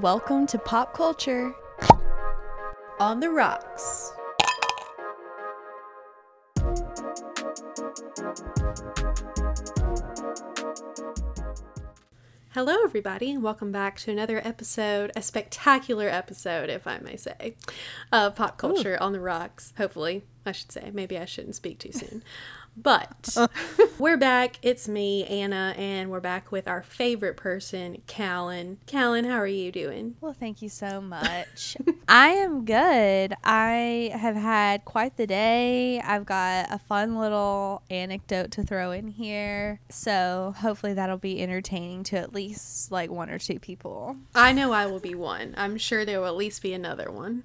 Welcome to Pop Culture on the Rocks. Hello, everybody, and welcome back to another episode, a spectacular episode, if I may say, of Pop Culture on the Rocks. Hopefully, I should say. Maybe I shouldn't speak too soon. But uh. we're back. It's me, Anna, and we're back with our favorite person, Callan. Callan, how are you doing? Well, thank you so much. I am good. I have had quite the day. I've got a fun little anecdote to throw in here. So hopefully that'll be entertaining to at least like one or two people. I know I will be one. I'm sure there will at least be another one.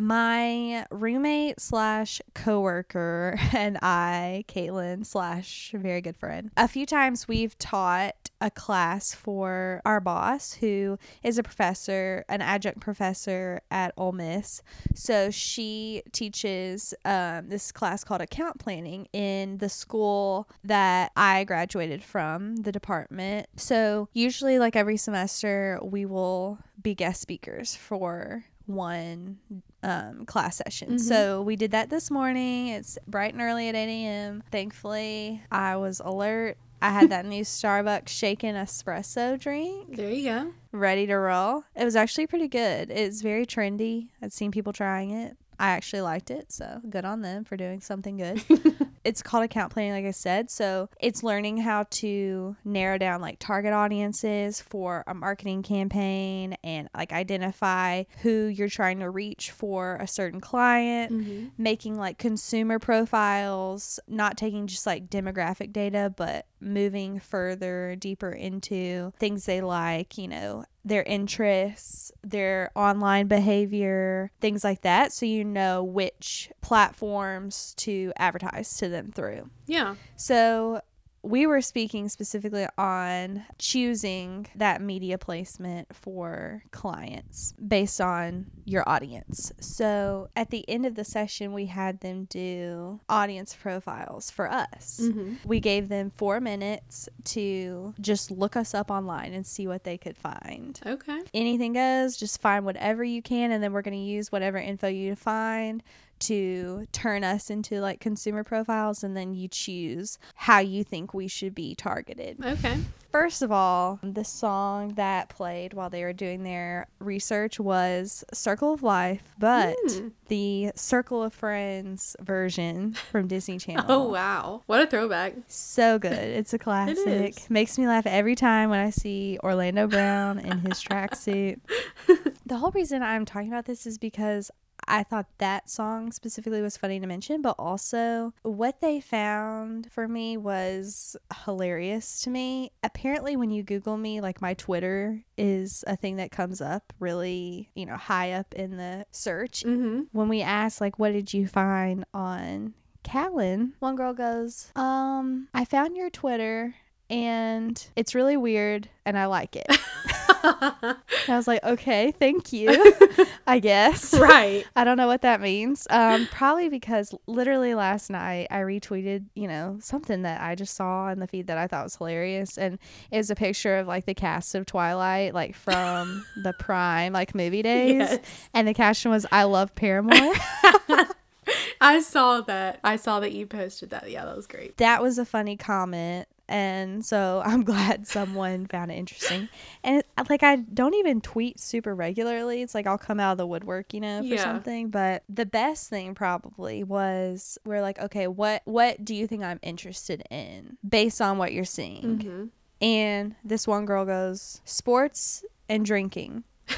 My roommate slash coworker and I, Caitlin slash very good friend, a few times we've taught a class for our boss who is a professor, an adjunct professor at Ole Miss. So she teaches um, this class called account planning in the school that I graduated from, the department. So usually, like every semester, we will be guest speakers for one um, class session. Mhm. So we did that this morning. It's bright and early at 8 a.m. Thankfully, I was alert. I had that new Starbucks shaken espresso drink There you go. ready to roll. It was actually pretty good. It's very trendy. I'd seen people trying it. I actually liked it, so good on them for doing something good. it's called account planning, like I said. So it's learning how to narrow down like target audiences for a marketing campaign and like identify who you're trying to reach for a certain client hmm making like consumer profiles, not taking just like demographic data, but moving further deeper into things they like, you know, their interests, their online behavior, things like that. So you know which platforms to advertise to them through. Yeah. So we were speaking specifically on choosing that media placement for clients based on your audience. So at the end of the session, we had them do audience profiles for us. hmm We gave them four minutes to just look us up online and see what they could find. Okay. Anything goes, just find whatever you can, and then we're going to use whatever info you find to turn us into like consumer profiles, and then you choose how you think we should be targeted. Okay. First of all, the song that played while they were doing their research was Circle of Life, but Hmm. the Circle of Friends version from Disney Channel. Oh, wow. What a throwback. So good. It's a classic. is. Makes me laugh every time when I see Orlando Brown in his tracksuit. the whole reason I'm talking about this is because I thought that song specifically was funny to mention, but also what they found for me was hilarious to me. Apparently, when you Google me, like my Twitter is a thing that comes up really, you know, high up in the search hmm when we asked like what did you find on Callan, one girl goes, "Um, I found your Twitter and it's really weird and I like it." I was like, "Okay, thank you." I guess. right. I don't know what that means. Um, probably because literally last night I retweeted, you know, something that I just saw in the feed that I thought was hilarious, and it was a picture of like the cast of Twilight, like from the prime, like movie days, Yes. and the caption was "I love Paramore." I saw that. I saw that you posted that. Yeah, that was great. that was a funny comment and so i'm glad someone found it interesting. And it, like i don't even tweet super regularly. It's like i'll come out of the woodwork you know for Yeah. something. But the best thing probably was we're like okay what what do you think i'm interested in based on what you're seeing? Hmm and this one girl goes sports and drinking.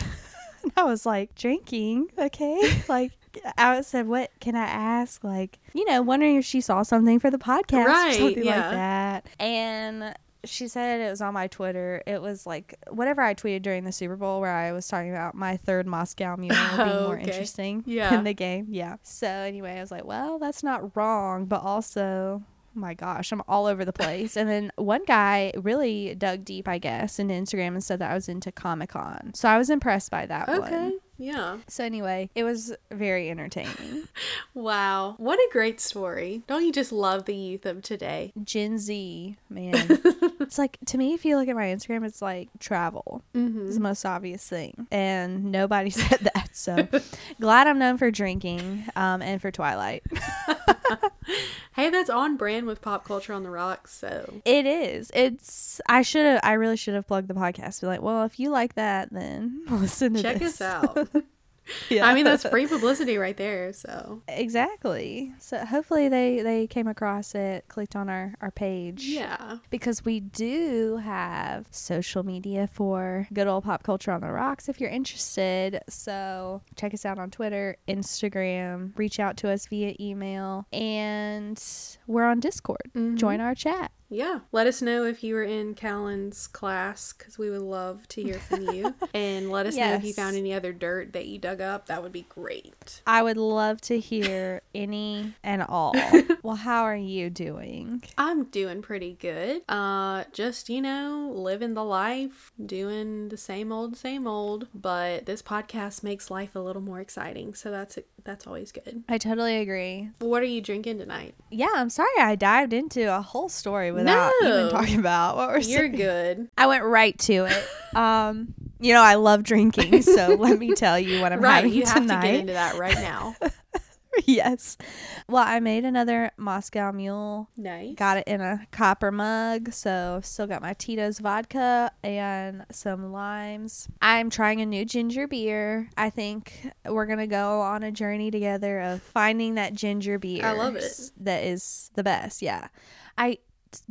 And i was like drinking? Okay. Like I said, "What can I ask?" Like, you know, wondering if she saw something for the podcast Right, or something yeah. like that. And she said it was on my Twitter. It was like whatever I tweeted during the Super Bowl, where I was talking about my third Moscow Mule being Oh, more okay. interesting Yeah. in the game. Yeah. So anyway, I was like, "Well, that's not wrong," but also. My gosh, I'm all over the place. And then one guy really dug deep, I guess, into Instagram and said that I was into Comic Con. So I was impressed by that one. Yeah. So anyway, it was very entertaining. Wow. What a great story. Don't you just love the youth of today? Gen Z, man. it's like to me, if you look at my Instagram, it's like travel Mm-hmm. is the most obvious thing, and nobody said that. So glad I'm known for drinking um, and for Twilight. Hey, that's on brand with pop culture on the rocks. So It is. It's. I should have. I really should have plugged the podcast. Be like, well, if you like that, then listen to check this. us out. Yeah. I mean, that's free publicity right there. So exactly. So hopefully they they came across it, clicked on our our page. yeah, Because we do have social media for good old pop culture on the rocks if you're interested. So check us out on Twitter, Instagram, reach out to us via email, and we're on Discord. Mhm. Join our chat. Yeah. Let us know if you were in Callan's class because we would love to hear from you. and let us know if you found any other dirt that you dug up. That would be great. I would love to hear any and all. well, how are you doing? I'm doing pretty good. Uh, just you know, living the life, doing the same old, same old. But this podcast makes life a little more exciting, so that's that's always good. I totally agree. What are you drinking tonight? Yeah, I'm sorry I dived into a whole story without No. even talking about what we're You're good. I went right to it. Um, you know, I love drinking, so let me tell you what I'm right, having you have tonight. to get into that right now. yes. Well, I made another Moscow Mule. nice. Got it in a copper mug, so still got my Tito's vodka and some limes. I'm trying a new ginger beer. I think we're gonna go on a journey together of finding that ginger beer. I love it. That is the best. Yeah, I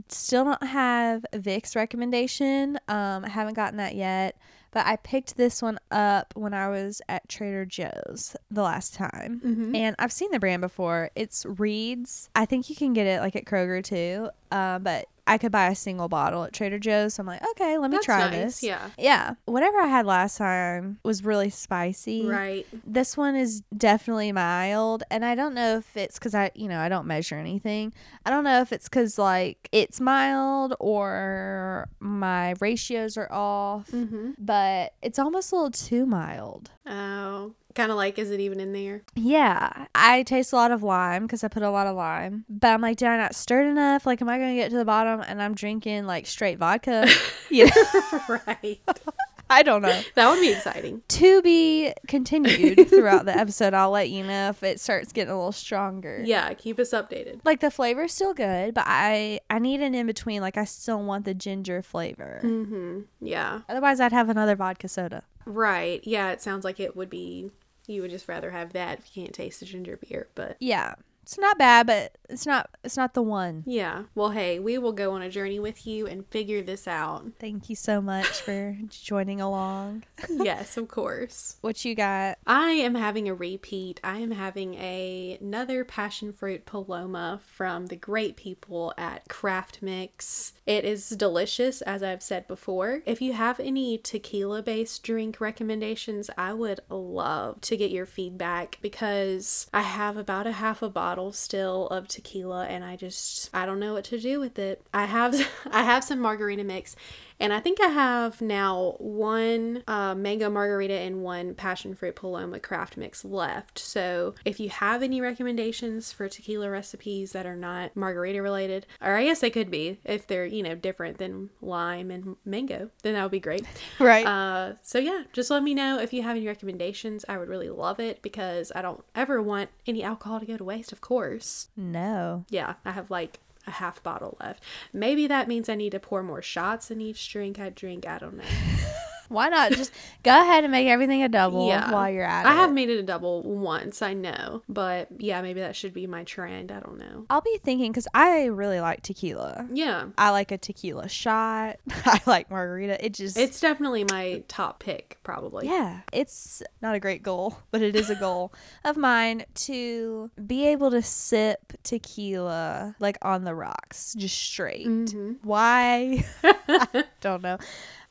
still don't have Vic's recommendation. Um, I haven't gotten that yet. But I picked this one up when I was at Trader Joe's the last time. Mhm. And I've seen the brand before. It's Reed's. I think you can get it like at Kroger too. Uh, but I could buy a single bottle at Trader Joe's. So I'm like, okay, let me That's try nice, this. yeah. Yeah. Whatever I had last time was really spicy. Right. This one is definitely mild. And I don't know if it's because I, you know, I don't measure anything. I don't know if it's because like it's mild or my ratios are off. Mm-hmm. But it's almost a little too mild. Oh, kind of like, is it even in there? Yeah, I taste a lot of lime because I put a lot of lime. But I'm like, did I not stir it enough? Like, am I going to get to the bottom and I'm drinking like straight vodka? yeah. right. I don't know. That would be exciting. To be continued throughout the episode. I'll let you know if it starts getting a little stronger. Yeah, keep us updated. Like the flavor's still good, but I I need an in between. Like I still want the ginger flavor. Mm-hmm. Yeah. Otherwise, I'd have another vodka soda. Right. Yeah, it sounds like it would be. You would just rather have that if you can't taste the ginger beer, but Yeah, it's not bad, but it's not it's not the one. yeah. Well, hey, we will go on a journey with you and figure this out. Thank you so much for joining along. yes, of course. What you got? I am having a repeat. I am having a, another passion fruit paloma from the great people at Craft Mix. It is delicious, as I've said before. If you have any tequila based drink recommendations, I would love to get your feedback because I have about a half a bottle still of tequila and I just I don't know what to do with it. I have I have some margarita mix and I think I have now one uh, mango margarita and one passion fruit paloma craft mix left. So if you have any recommendations for tequila recipes that are not margarita related, or I guess they could be if they're, you know, different than lime and mango, then that would be great. Right. Uh, so yeah, just let me know if you have any recommendations. I would really love it because I don't ever want any alcohol to go to waste, of course. no. Yeah, I have like a half bottle left. Maybe that means I need to pour more shots in each drink I drink. I don't know. Why not just go ahead and make everything a double Yeah. while you're at I it? I have made it a double once, I know. But yeah, maybe that should be my trend. I don't know. I'll be thinking because I really like tequila. Yeah. I like a tequila shot. I like margarita. It just It's definitely my top pick, probably. yeah, it's not a great goal, but it is a goal of mine to be able to sip tequila like on the rocks, just straight. Mhm. Why? Don't know.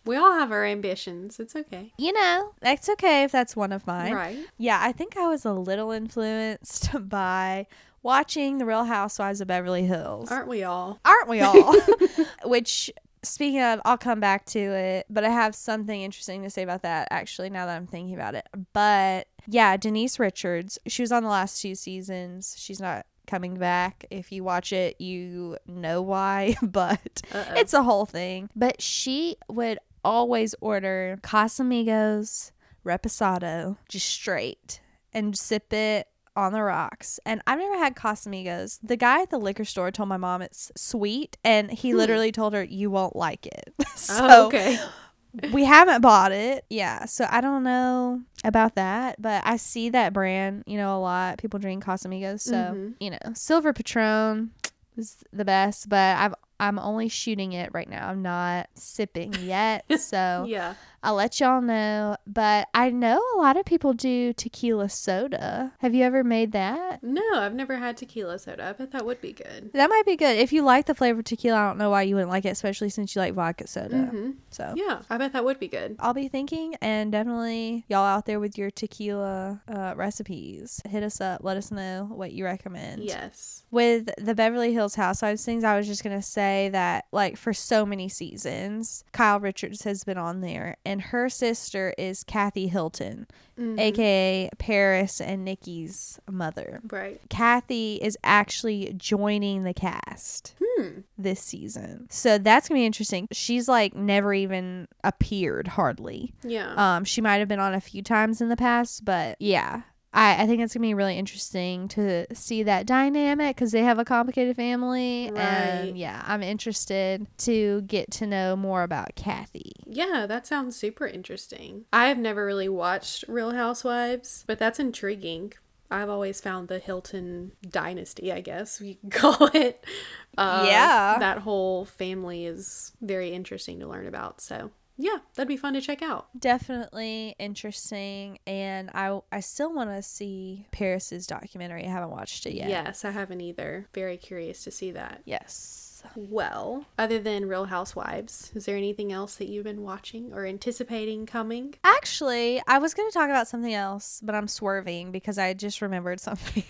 We all have our ambitions. It's okay. You know, that's okay if that's one of mine. Right. Yeah, I think I was a little influenced by watching The Real Housewives of Beverly Hills. Aren't we all? Aren't we all? Which, speaking of, I'll come back to it, but I have something interesting to say about that actually now that I'm thinking about it. But yeah, Denise Richards, she was on the last two seasons. She's not coming back. If you watch it, you know why, but Uh-oh. it's a whole thing. But she would always order Casamigos Reposado just straight and sip it on the rocks. And I've never had Casamigos. The guy at the liquor store told my mom it's sweet, and he literally told her you won't like it. so oh, okay. we haven't bought it. Yeah, so I don't know about that, but I see that brand, you know, a lot. People drink Casamigos, so Mhm. you know, Silver Patron is the best, but I've I'm only shooting it right now. I'm not sipping yet, so Yeah. I'll let y'all know. But I know a lot of people do tequila soda. Have you ever made that? No, I've never had tequila soda. I bet that would be good. That might be good. If you like the flavor of tequila, I don't know why you wouldn't like it, especially since you like vodka soda. hmm So Yeah, I bet that would be good. I'll be thinking, and definitely y'all out there with your tequila uh, recipes, hit us up. Let us know what you recommend. Yes. With the Beverly Hills Housewives things, I was just gonna say that like for so many seasons, Kyle Richards has been on there, and her sister is Kathy Hilton, Mhm. aka Paris and Nicky's mother. Right. Kathy is actually joining the cast Hmm. this season. So that's gonna be interesting. She's like never even appeared hardly. Yeah. Um, she might have been on a few times in the past, but yeah. I, I think it's gonna be really interesting to see that dynamic because they have a complicated family, Right. and yeah, I'm interested to get to know more about Kathy. yeah, that sounds super interesting. I have never really watched Real Housewives, but that's intriguing. I've always found the Hilton dynasty, I guess we call it. Uh, Yeah. That whole family is very interesting to learn about. So, yeah, that'd be fun to check out. Definitely interesting, and I I still want to see Paris's documentary. I haven't watched it yet. Yes, I haven't either. Very curious to see that. Yes. Well, other than Real Housewives, is there anything else that you've been watching or anticipating coming? Actually, I was going to talk about something else, but I'm swerving because I just remembered something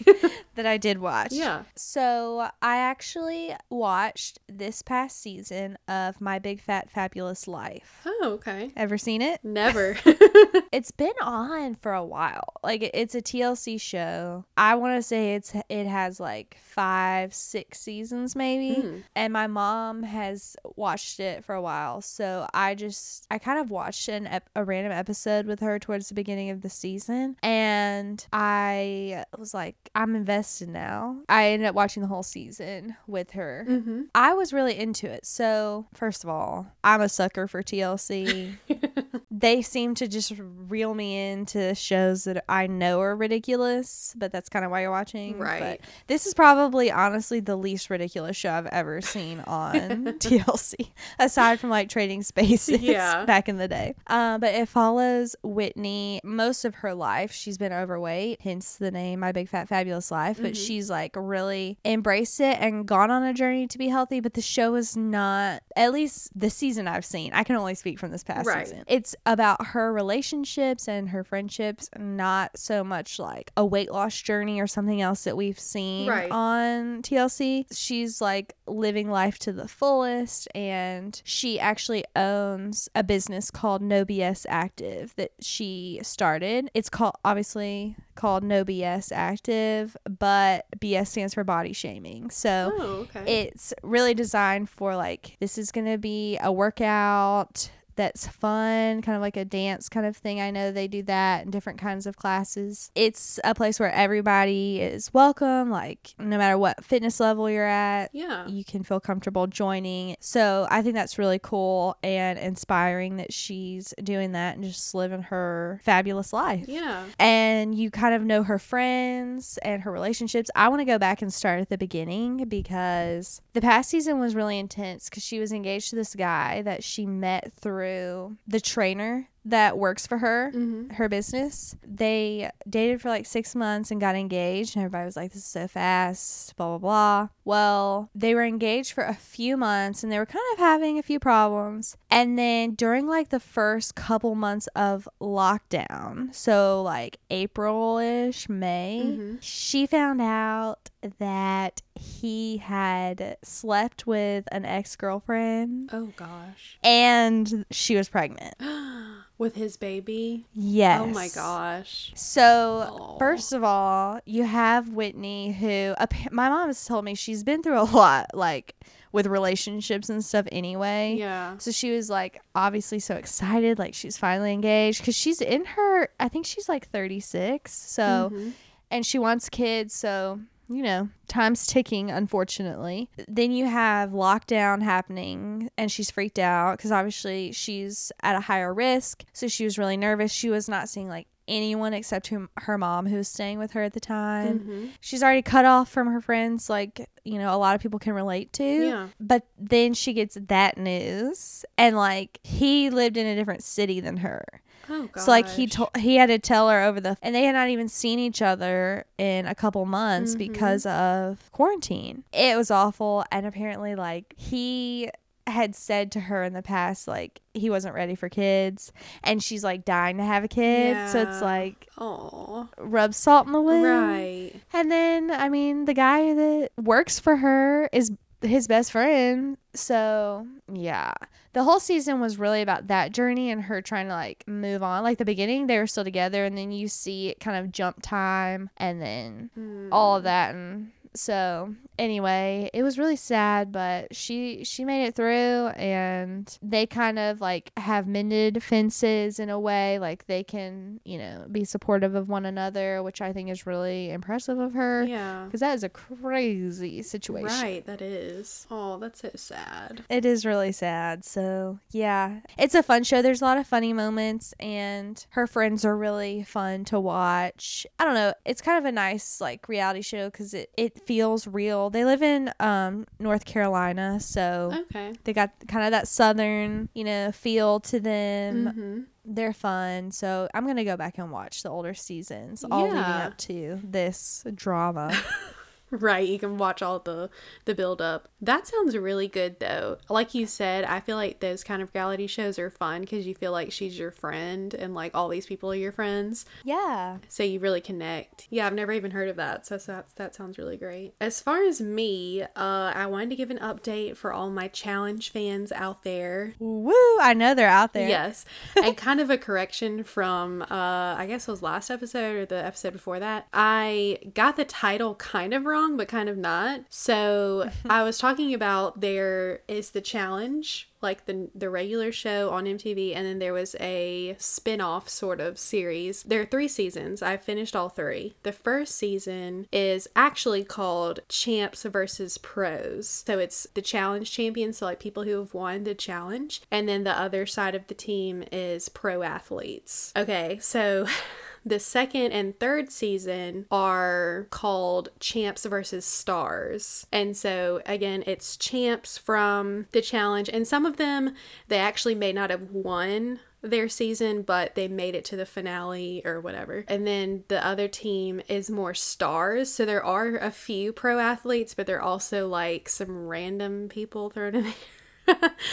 that I did watch. Yeah. So, I actually watched this past season of My Big Fat Fabulous Life. Oh, okay. Ever seen it? Never. It's been on for a while. Like it's a TLC show. I want to say it's it has like 5 6 seasons maybe. Mm. And my mom has watched it for a while. So I just I kind of watched an ep- a random episode with her towards the beginning of the season and I was like I'm invested now. I ended up watching the whole season with her. hmm I was really into it. So, first of all, I'm a sucker for TLC. they seem to just reel me into shows that I know are ridiculous, but that's kind of why you're watching. Right. But this is probably honestly the least ridiculous show I've ever seen on TLC, aside from like Trading Spaces Yeah. back in the day. Uh, but it follows Whitney most of her life. She's been overweight, hence the name My Big Fat Fabulous Life. But Mhm. she's like really embraced it and gone on a journey to be healthy. But the show is not, at least the season I've seen, I can only speak from this past Right. season. It's about her relationships and her friendships, not so much like a weight loss journey or something else that we've seen Right. on TLC. She's like living life to the fullest, and she actually owns a business called No BS Active that she started. It's called obviously called No BS Active, but BS stands for body shaming. So Oh, okay. it's really designed for like this is going to be a workout that's fun, kind of like a dance kind of thing. I know they do that in different kinds of classes. It's a place where everybody is welcome, like no matter what fitness level you're at, yeah. you can feel comfortable joining. So I think that's really cool and inspiring that she's doing that and just living her fabulous life Yeah. and you kind of know her friends and her relationships. I want to go back and start at the beginning because the past season was really intense because she was engaged to this guy that she met through the trainer that works for her. hmm Her business. They dated for like six months and got engaged, and everybody was like, This is so fast, blah, blah, blah. Well, they were engaged for a few months and they were kind of having a few problems. And then during like the first couple months of lockdown, so like April ish, May, Mhm. she found out that he had slept with an ex girlfriend Oh gosh. and she was pregnant. With his baby? Yes. Oh my gosh. So, first of all, you have Whitney, who my mom has told me she's been through a lot, like with relationships and stuff anyway. Yeah. So she was like obviously so excited, like she's finally engaged because she's in her, I think she's like 36. So, Mhm. and she wants kids. So, you know, time's ticking, unfortunately. Then you have lockdown happening and she's freaked out because obviously she's at a higher risk. So she was really nervous. She was not seeing like anyone except whom, her mom who was staying with her at the time. Mhm. She's already cut off from her friends, like, you know, a lot of people can relate to. Yeah. But then she gets that news and like he lived in a different city than her. Oh gosh. So like he told he had to tell her over the and they had not even seen each other in a couple months Mhm. because of quarantine. It was awful and apparently like he had said to her in the past like he wasn't ready for kids and she's like dying to have a kid. So it's like Oh. rub salt in the wound. Right. And then I mean the guy that works for her is his best friend. So, yeah. The whole season was really about that journey and her trying to like move on. Like the beginning they were still together and then you see it kind of jump time and then Mm. all of that and so anyway it was really sad but she she made it through and they kind of like have mended fences in a way like they can you know be supportive of one another which i think is really impressive of her Yeah. because that is a crazy situation Right, that is. Oh, that's so sad. it is really sad. So, yeah. It's a fun show. There's a lot of funny moments and her friends are really fun to watch. I don't know. It's kind of a nice like reality show cuz it it feels real. They live in um North Carolina, so Okay. they got kind of that southern, you know, feel to them. hmm They're fun. So, I'm going to go back and watch the older seasons all leading up to this drama. Right, you can watch all the the build up. That sounds really good though. Like you said, I feel like those kind of reality shows are fun because you feel like she's your friend and like all these people are your friends, yeah. so you really connect. Yeah, I've never even heard of that, so that that sounds really great. As far as me, uh, I wanted to give an update for all my challenge fans out there. Woo, I know they're out there. Yes. and kind of a correction from uh I guess it was last episode or the episode before that. I got the title kind of wrong, but kind of not. So mm-hmm. I was talking about there is the challenge, like the the regular show on MTV, and then there was a spin-off sort of series. There are three seasons. I finished all three. The first season is actually called Champs versus Pros. So it's the challenge champions, so like people who have won the challenge, and then the other side of the team is pro athletes. Okay, so the second and third season are called Champs versus Stars. And so again, it's champs from the challenge and some of them they actually may not have won their season, but they made it to the finale or whatever. And then the other team is more stars. So there are a few pro athletes, but they're also like some random people thrown in there.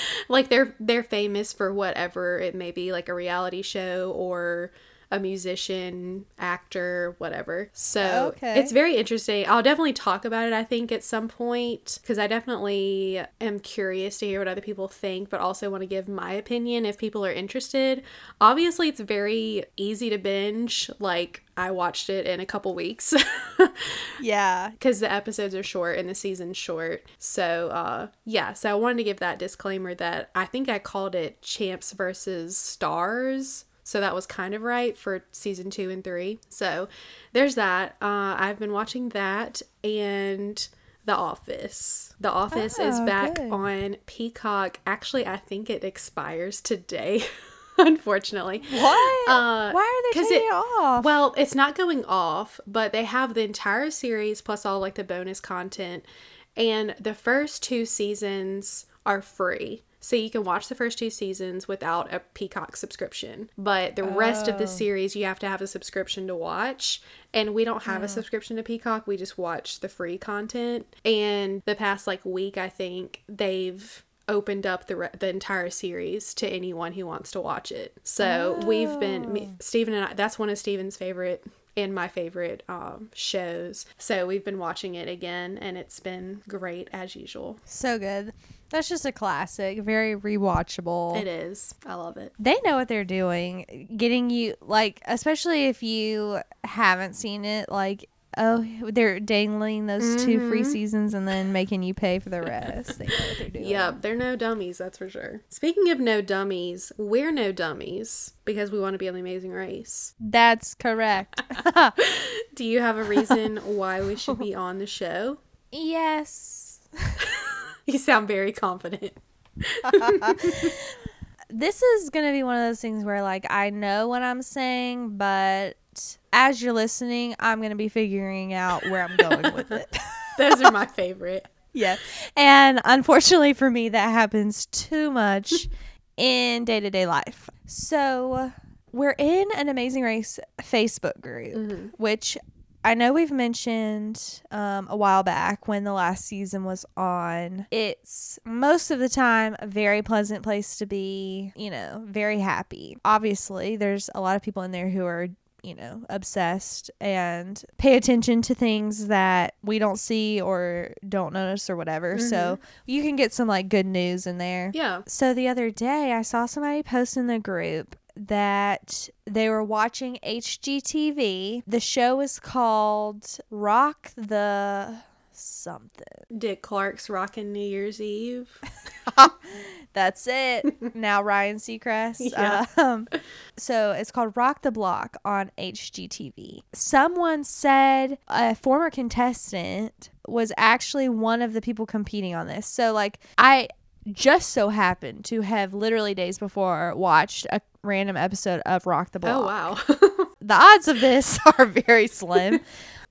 like they're they're famous for whatever it may be, like a reality show or a musician, actor, whatever. So Okay. it's very interesting. I'll definitely talk about it, I think, at some point, because I definitely am curious to hear what other people think, but also want to give my opinion if people are interested. Obviously, it's very easy to binge. Like, I watched it in a couple weeks. Yeah. because the episodes are short and the season's short. So, uh, yeah, so I wanted to give that disclaimer that I think I called it Champs versus Stars. So that was kind of right for season two and three. So there's that. Uh, I've been watching that and The Office. The Office is Oh, back good. on Peacock. Actually, I think it expires today, unfortunately. What? Uh, Why are they taking it- it, off? Well, it's not going off, but they have the entire series plus all like the bonus content. And the first two seasons are free. So you can watch the first two seasons without a Peacock subscription. But the rest of the Oh. series you have to have a subscription to watch. And we don't have a subscription to Peacock. We just watch the free content. And the past like week, I think they've opened up the re- the entire series to anyone who wants to watch it. So we've been me, oh. Steven and I. That's one of Steven's favorite and my favorite um, shows. So we've been watching it again, and it's been great as usual. So good. That's just a classic, very rewatchable. It is. I love it. They know what they're doing, getting you like, especially if you haven't seen it. Like, oh, they're dangling those two free mm-hmm. seasons and then making you pay for the rest. They know what they're doing. Yep, they're no dummies, that's for sure. Speaking of no dummies, we're no dummies because we want to be on the Amazing Race. That's correct. Do you have a reason why we should be on the show? yes. You sound very confident. this is gonna be one of those things where like I know what I'm saying, but as you're listening, I'm gonna be figuring out where I'm going with it. Those are my favorite. yeah. And unfortunately for me, that happens too much in day to day life. So we're in an Amazing Race Facebook group, which I know we've mentioned um, a while back when the last season was on. It's most of the time a very pleasant place to be, you know, very happy. Obviously, there's a lot of people in there who are you know, obsessed and pay attention to things that we don't see or don't notice or whatever. So mm-hmm. you can get some like good news in there. Yeah. So the other day, I saw somebody post in the group that they were watching HGTV. The show is called Rock the something. Dick Clark's rocking New Year's Eve. That's it. now Ryan Seacrest. Yeah. Um, so it's called Rock the Block on HGTV. Someone said a former contestant was actually one of the people competing on this. So like I just so happened to have literally days before watched a random episode of Rock the oh, Block Oh wow. the odds of this are very slim.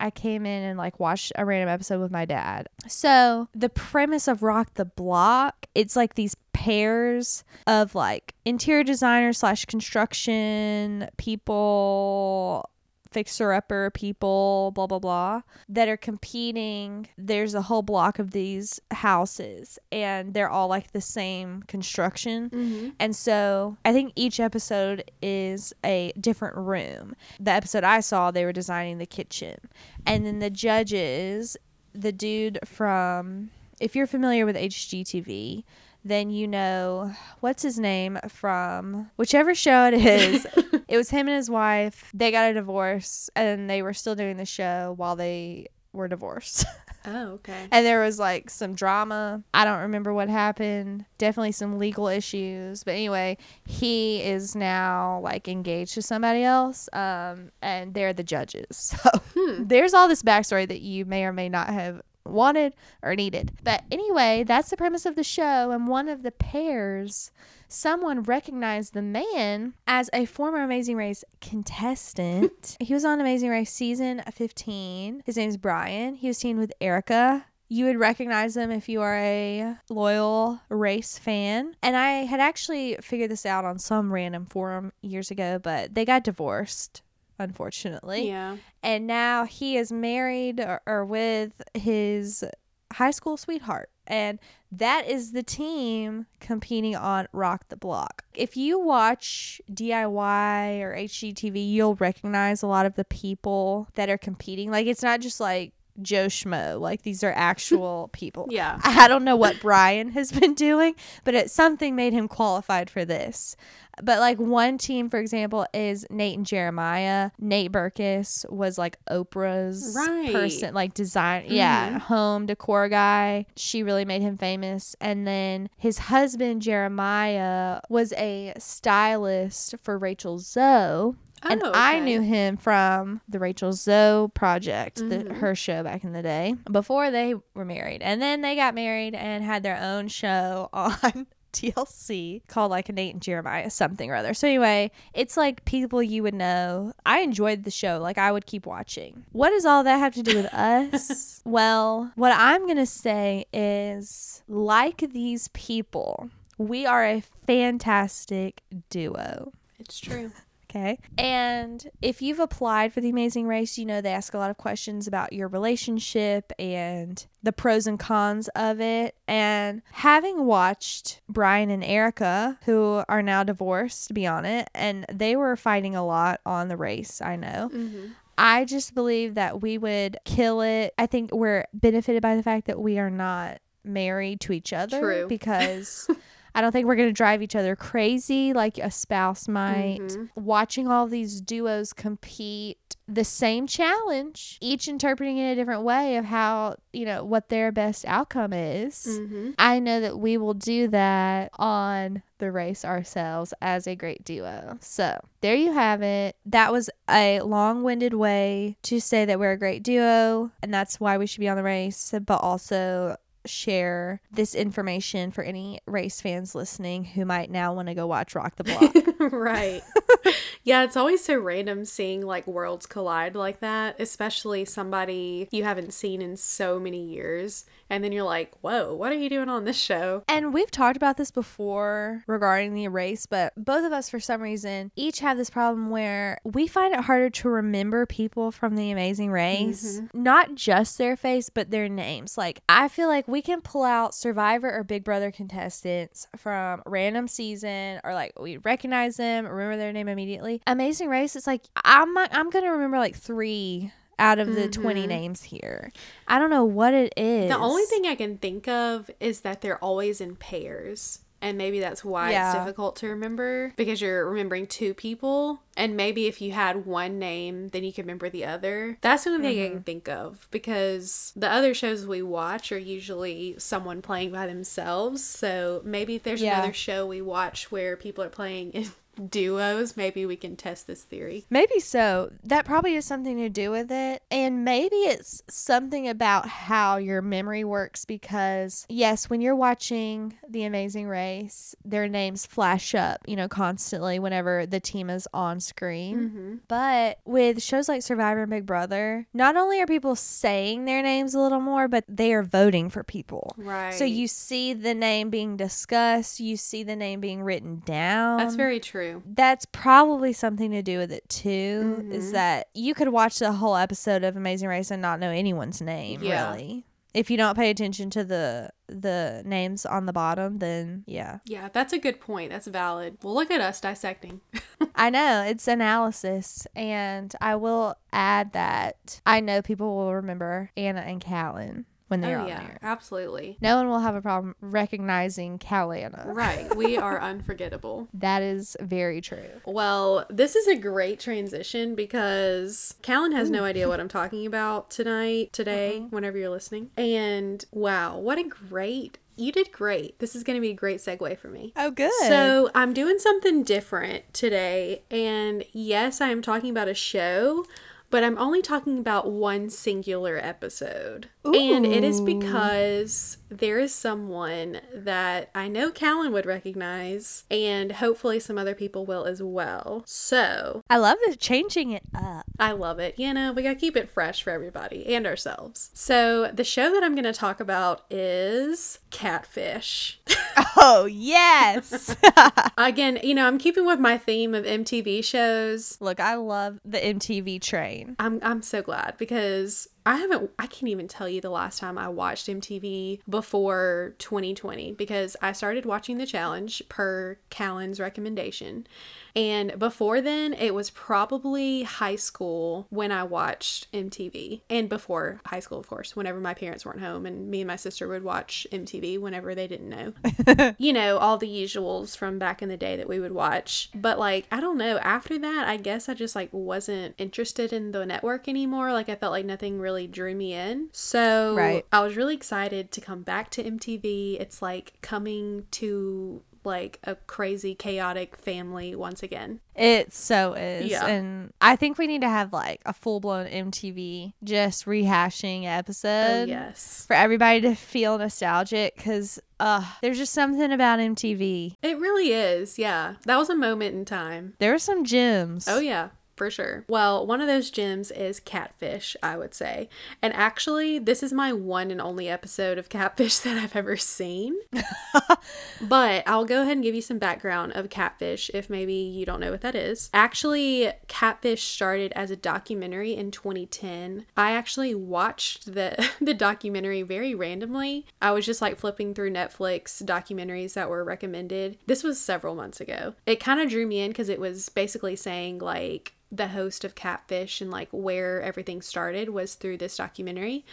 I came in and like watched a random episode with my dad. So, the premise of Rock the Block, it's like these pairs of like interior designers slash construction people fixer upper people, blah, blah, blah, that are competing. There's a whole block of these houses, and they're all like the same construction. Mm-hmm. And so I think each episode is a different room. The episode I saw, they were designing the kitchen. And then the judges, the dude from, if you're familiar with HGTV, then you know what's his name from whichever show it is. it was him and his wife. They got a divorce and they were still doing the show while they were divorced. oh, okay. and there was like some drama. I don't remember what happened. Definitely some legal issues. But anyway, he is now like engaged to somebody else. Um, and they're the judges. So there's all this backstory that you may or may not have wanted or needed. But anyway, that's the premise of the show. And one of the pairs, someone recognized the man as a former Amazing Race contestant. he was on Amazing Race season 15. His name's Brian. He was teamed with Erica. You would recognize them if you are a loyal race fan. And I had actually figured this out on some random forum years ago, but they got divorced, unfortunately. Yeah. and now he is married or, or with his high school sweetheart. And that is the team competing on rock the block. If you watch diy or hgtv you'll recognize a lot of the people that are competing. Like it's not just like joe schmo like these are actual people Yeah. I don't know what Brian has been doing, but it something made him qualified for this. But like one team, for example, is Nate and Jeremiah. Nate Berkus was like Oprah's Right. person, like design, mm-hmm. yeah, home decor guy. She really made him famous. And then his husband Jeremiah was a stylist for Rachel Zoe. And Oh, I knew him from the Rachel Zoe project, the, mm-hmm. her show back in the day, before they were married. And then they got married and had their own show on TLC called like Nate and Jeremiah something or other. So anyway, it's like people you would know. I enjoyed the show. Like I would keep watching. What does all that have to do with us? well, what I'm going to say is like these people, we are a fantastic duo. It's true. Okay. And if you've applied for the Amazing Race, you know they ask a lot of questions about your relationship and the pros and cons of it. And having watched Brian and Erica, who are now divorced, to be on it, and they were fighting a lot on the race, I know. Mm-hmm. I just believe that we would kill it. I think we're benefited by the fact that we are not married to each other True. because I don't think we're going to drive each other crazy like a spouse might. Mhm. Watching all these duos compete the same challenge, each interpreting in a different way of how, you know, what their best outcome is. Mm-hmm. I know that we will do that on the race ourselves as a great duo. So there you have it. That was a long winded way to say that we're a great duo, and that's why we should be on the race, but also share this information for any race fans listening who might now want to go watch Rock the Block. right. yeah, it's always so random seeing like worlds collide like that, especially somebody you haven't seen in so many years. And then you're like, whoa, what are you doing on this show? And we've talked about this before regarding the race, but both of us, for some reason, each have this problem where we find it harder to remember people from the amazing race, mm-hmm. not just their face, but their names. Like, I feel like we can pull out Survivor or Big Brother contestants from random season, or like we recognize them, remember their name immediately. Amazing Race, it's like, I'm, I'm going to remember like three. Out of the 20 names here. I don't know what it is. The only thing I can think of is that they're always in pairs. And maybe that's why Yeah. it's difficult to remember because you're remembering two people. And maybe if you had one name, then you could remember the other. That's the only thing I Mm-hmm. can think of because the other shows we watch are usually someone playing by themselves. So maybe if there's Yeah. another show we watch where people are playing in duos, maybe we can test this theory. Maybe so. That probably has something to do with it. And maybe it's something about how your memory works because, yes, when you're watching The Amazing Race, their names flash up, you know, constantly whenever the team is on screen. Mm-hmm. But with shows like Survivor and Big Brother, not only are people saying their names a little more, but they are voting for people. Right. So you see the name being discussed, you see the name being written down. That's very true. That's probably something to do with it too. Is Mhm. that you could watch the whole episode of Amazing Race and not know anyone's name, Yeah. really. If you don't pay attention to the the names on the bottom, then yeah. Yeah, that's a good point. That's valid. Well, look at us dissecting. I know it's analysis, and I will add that I know people will remember Anna and Callan when they're oh on yeah, there. absolutely. No one will have a problem recognizing Callana. Right. We are unforgettable. That is very true. Well, this is a great transition because Callan has no idea what I'm talking about tonight, today, uh-huh. whenever you're listening. And wow, what a great. You did great. This is going to be a great segue for me. Oh, good. So, I'm doing something different today. And yes, I am talking about a show, but I'm only talking about one singular episode. And it is because there is someone that I know Callan would recognize, and hopefully some other people will as well. So, I love it changing it up. I love it. You know, we got to keep it fresh for everybody and ourselves. So, the show that I'm going to talk about is Catfish. Oh, yes. Again, you know, I'm keeping with my theme of MTV shows. Look, I love the MTV train. I'm I'm so glad because I haven't I can't even tell you the last time I watched MTV before 2020 because I started watching the challenge per Callan's recommendation. And before then, it was probably high school when I watched MTV. And before high school, of course, whenever my parents weren't home and me and my sister would watch MTV whenever they didn't know. you know, all the usuals from back in the day that we would watch. But like, I don't know, after that, I guess I just like wasn't interested in the network anymore. Like I felt like nothing really drew me in. So Right. I was really excited to come back to MTV. It's like coming to like a crazy chaotic family once again. It so is. Yeah. And I think we need to have like a full blown MTV just rehashing Oh episode yes. for everybody to feel nostalgic because uh, there's just something about MTV. It really is. Yeah. That was a moment in time. There were some gems. Oh, yeah, for sure. Well, one of those gems is Catfish, I would say. And actually, this is my one and only episode of Catfish that I've ever seen. but I'll go ahead and give you some background of Catfish if maybe you don't know what that is. Actually, Catfish started as a documentary in 2010. I actually watched the the documentary very randomly. I was just like flipping through Netflix documentaries that were recommended. This was several months ago. It kind of drew me in because it was basically saying like the host of Catfish and like where everything started was through this documentary.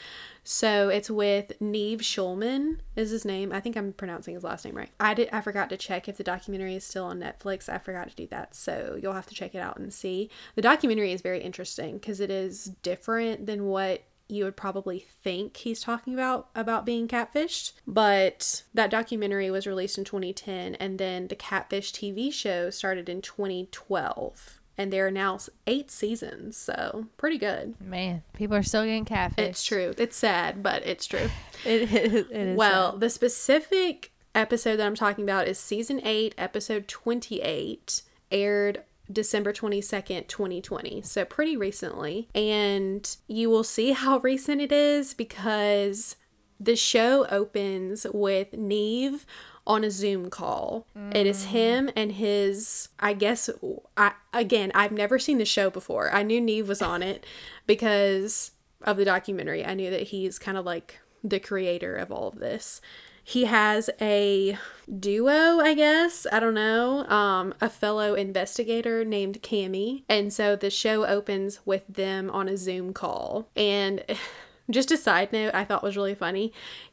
So it's with Nev Schulman is his name. I think I'm pronouncing his last name right. I did I forgot to check if the documentary is still on Netflix. I forgot to do that. So you'll have to check it out and see. The documentary is very interesting because it is different than what you would probably think he's talking about about being catfished but that documentary was released in 2010 and then the catfish tv show started in 2012 and there are now eight seasons so pretty good Man, people are still getting catfish. it's true it's sad but it's true It, it, it is. well sad. the specific episode that i'm talking about is season 8 episode 28 aired December 22nd, 2020. So pretty recently. And you will see how recent it is because the show opens with Nev on a Zoom call. It is him and his I guess I again, I've never seen the show before. I knew Nev was on it because of the documentary. I knew that he's kind of like the creator of all of this he has a duo, I guess. I don't know. Um, a fellow investigator named Cami. And so the show opens with them on a Zoom call. And just a side note I thought was really funny.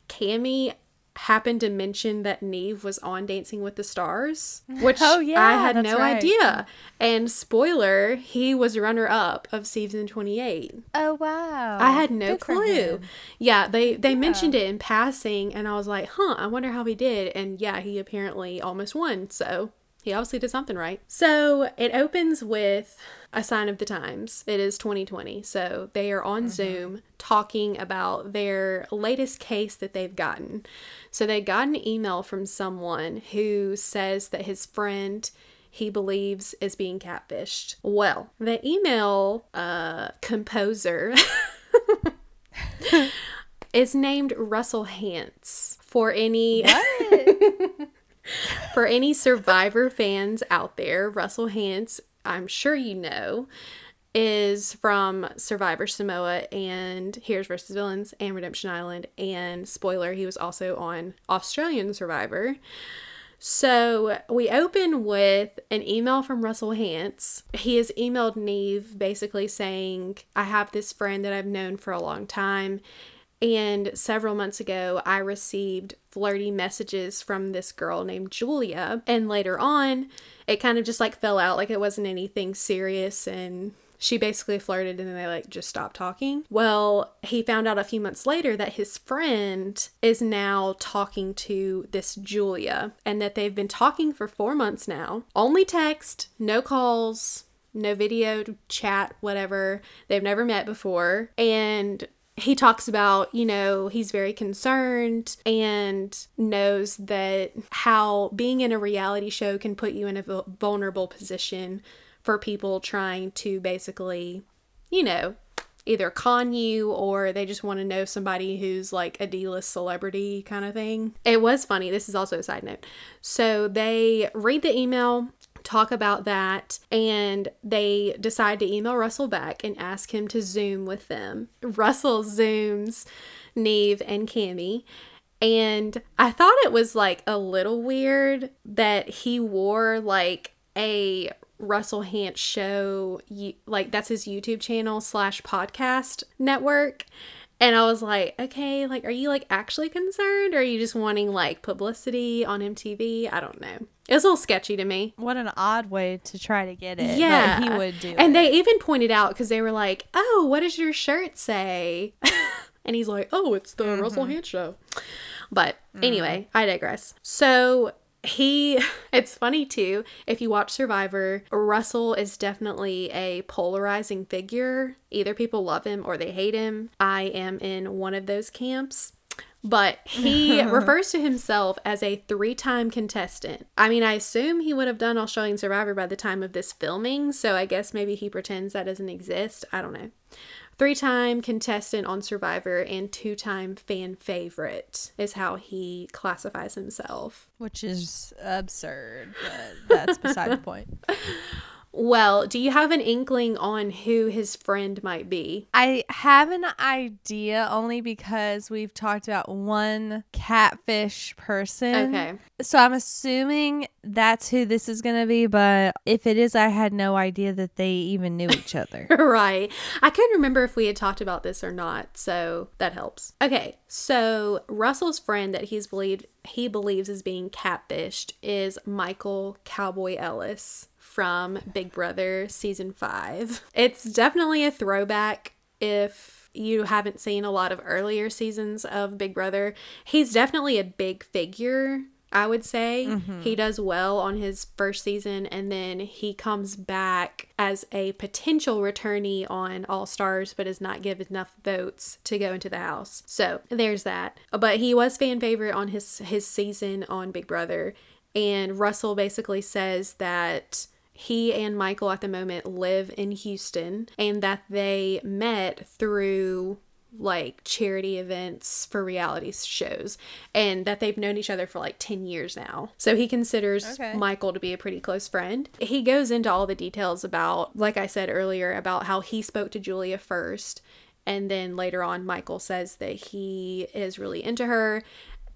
Cami happened to mention that Nev was on Dancing with the Stars, which Oh, yeah, I had no right. idea. And spoiler, he was runner up of season 28. oh wow, I had no Good clue. Yeah, they they mentioned it in passing, and I was like, "Huh, I wonder how he did." And yeah, he apparently almost won. So he obviously did something right. So it opens with a sign of the times. It is 2020, so they are on Zoom talking about their latest case that they've gotten. So they got an email from someone who says that his friend he believes is being catfished. Well, the email uh, composer is named Russell Hantz. For any for any survivor fans out there, Russell Hantz, I'm sure you know, is from Survivor Samoa and Heroes vs. Villains and Redemption Island. And spoiler, he was also on Australian Survivor. So we open with an email from Russell Hantz. He has emailed Nev basically saying, I have this friend that I've known for a long time. And several months ago, I received flirty messages from this girl named Julia. And later on, it kind of just like fell out like it wasn't anything serious. And she basically flirted and then they like just stopped talking. Well, he found out a few months later that his friend is now talking to this Julia and that they've been talking for four months now. Only text, no calls, no video chat, whatever. They've never met before. And he talks about, you know, he's very concerned and knows that how being in a reality show can put you in a vulnerable position for people trying to basically, you know, either con you or they just want to know somebody who's like a D-list celebrity kind of thing. It was funny. This is also a side note. So they read the email, talk about that, and they decide to email Russell back and ask him to Zoom with them. Russell Zooms Nev and Cami. And I thought it was like a little weird that he wore like a Russell Hantz show, like that's his YouTube channel slash podcast network. And I was like, okay, like, are you like actually concerned or are you just wanting like publicity on MTV? I don't know. It was a little sketchy to me. What an odd way to try to get it. Yeah. he would do. And it. they even pointed out because they were like, oh, what does your shirt say? and he's like, oh, it's the Russell mm-hmm. Hantz show. But mm-hmm. anyway, I digress. So he, it's funny too, if you watch Survivor, Russell is definitely a polarizing figure. Either people love him or they hate him. I am in one of those camps. But he refers to himself as a three time contestant. I mean, I assume he would have done Australian Survivor by the time of this filming, so I guess maybe he pretends that doesn't exist. I don't know. Three time contestant on Survivor and two time fan favorite is how he classifies himself. which is absurd, but that's beside the point. Well, do you have an inkling on who his friend might be? I have an idea only because we've talked about one catfish person. Okay. So I'm assuming that's who this is going to be, but if it is, I had no idea that they even knew each other. right. I couldn't remember if we had talked about this or not, so that helps. Okay, so Russell's friend that he's believed he believes is being catfished is Michael Cowboy Ellis from Big Brother season 5. It's definitely a throwback if you haven't seen a lot of earlier seasons of Big Brother. He's definitely a big figure I would say. Mm-hmm. He does well on his first season and then he comes back as a potential returnee on All Stars, but is not given enough votes to go into the house. So there's that. But he was fan favorite on his his season on Big Brother. And Russell basically says that he and Michael at the moment live in Houston and that they met through like charity events for reality shows and that they've known each other for like 10 years now. So he considers okay. Michael to be a pretty close friend. He goes into all the details about, like I said earlier, about how he spoke to Julia first. And then later on, Michael says that he is really into her.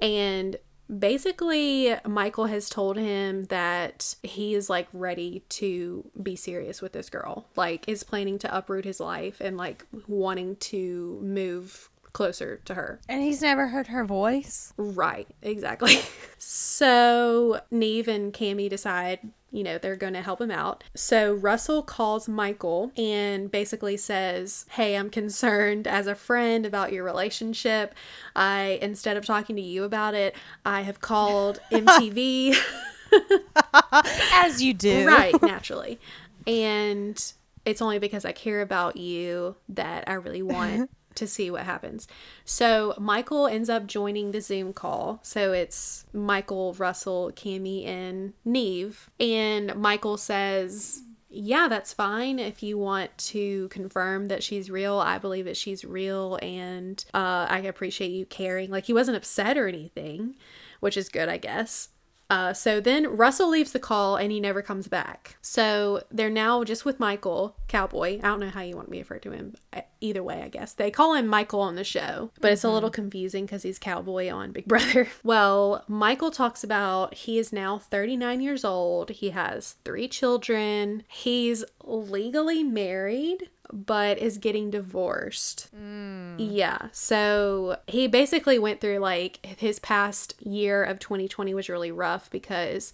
And basically michael has told him that he is like ready to be serious with this girl. Like is planning to uproot his life and like wanting to move closer to her. And he's never heard her voice? Right, exactly. so Nev and Cami decide, you know, they're going to help him out. So Russell calls Michael and basically says, Hey, I'm concerned as a friend about your relationship. I, instead of talking to you about it, I have called MTV. as you do. Right, naturally. And it's only because I care about you that I really want to see what happens. So Michael ends up joining the Zoom call. So it's Michael, Russell, Cami, and Nev. And Michael says, yeah, that's fine. If you want to confirm that she's real, I believe that she's real, and uh, I appreciate you caring. Like, he wasn't upset or anything, which is good, I guess. Uh, so then Russell leaves the call and he never comes back. So they're now just with Michael, Cowboy. I don't know how you want me to refer to him. Either way, I guess. They call him Michael on the show, but mm-hmm. it's a little mm-hmm. confusing because he's Cowboy on Big Brother. well, Michael talks about he is now 39 years old. He has three children. He's legally married but is getting divorced. Mm. Yeah. So he basically went through like his past year of 2020 was really rough because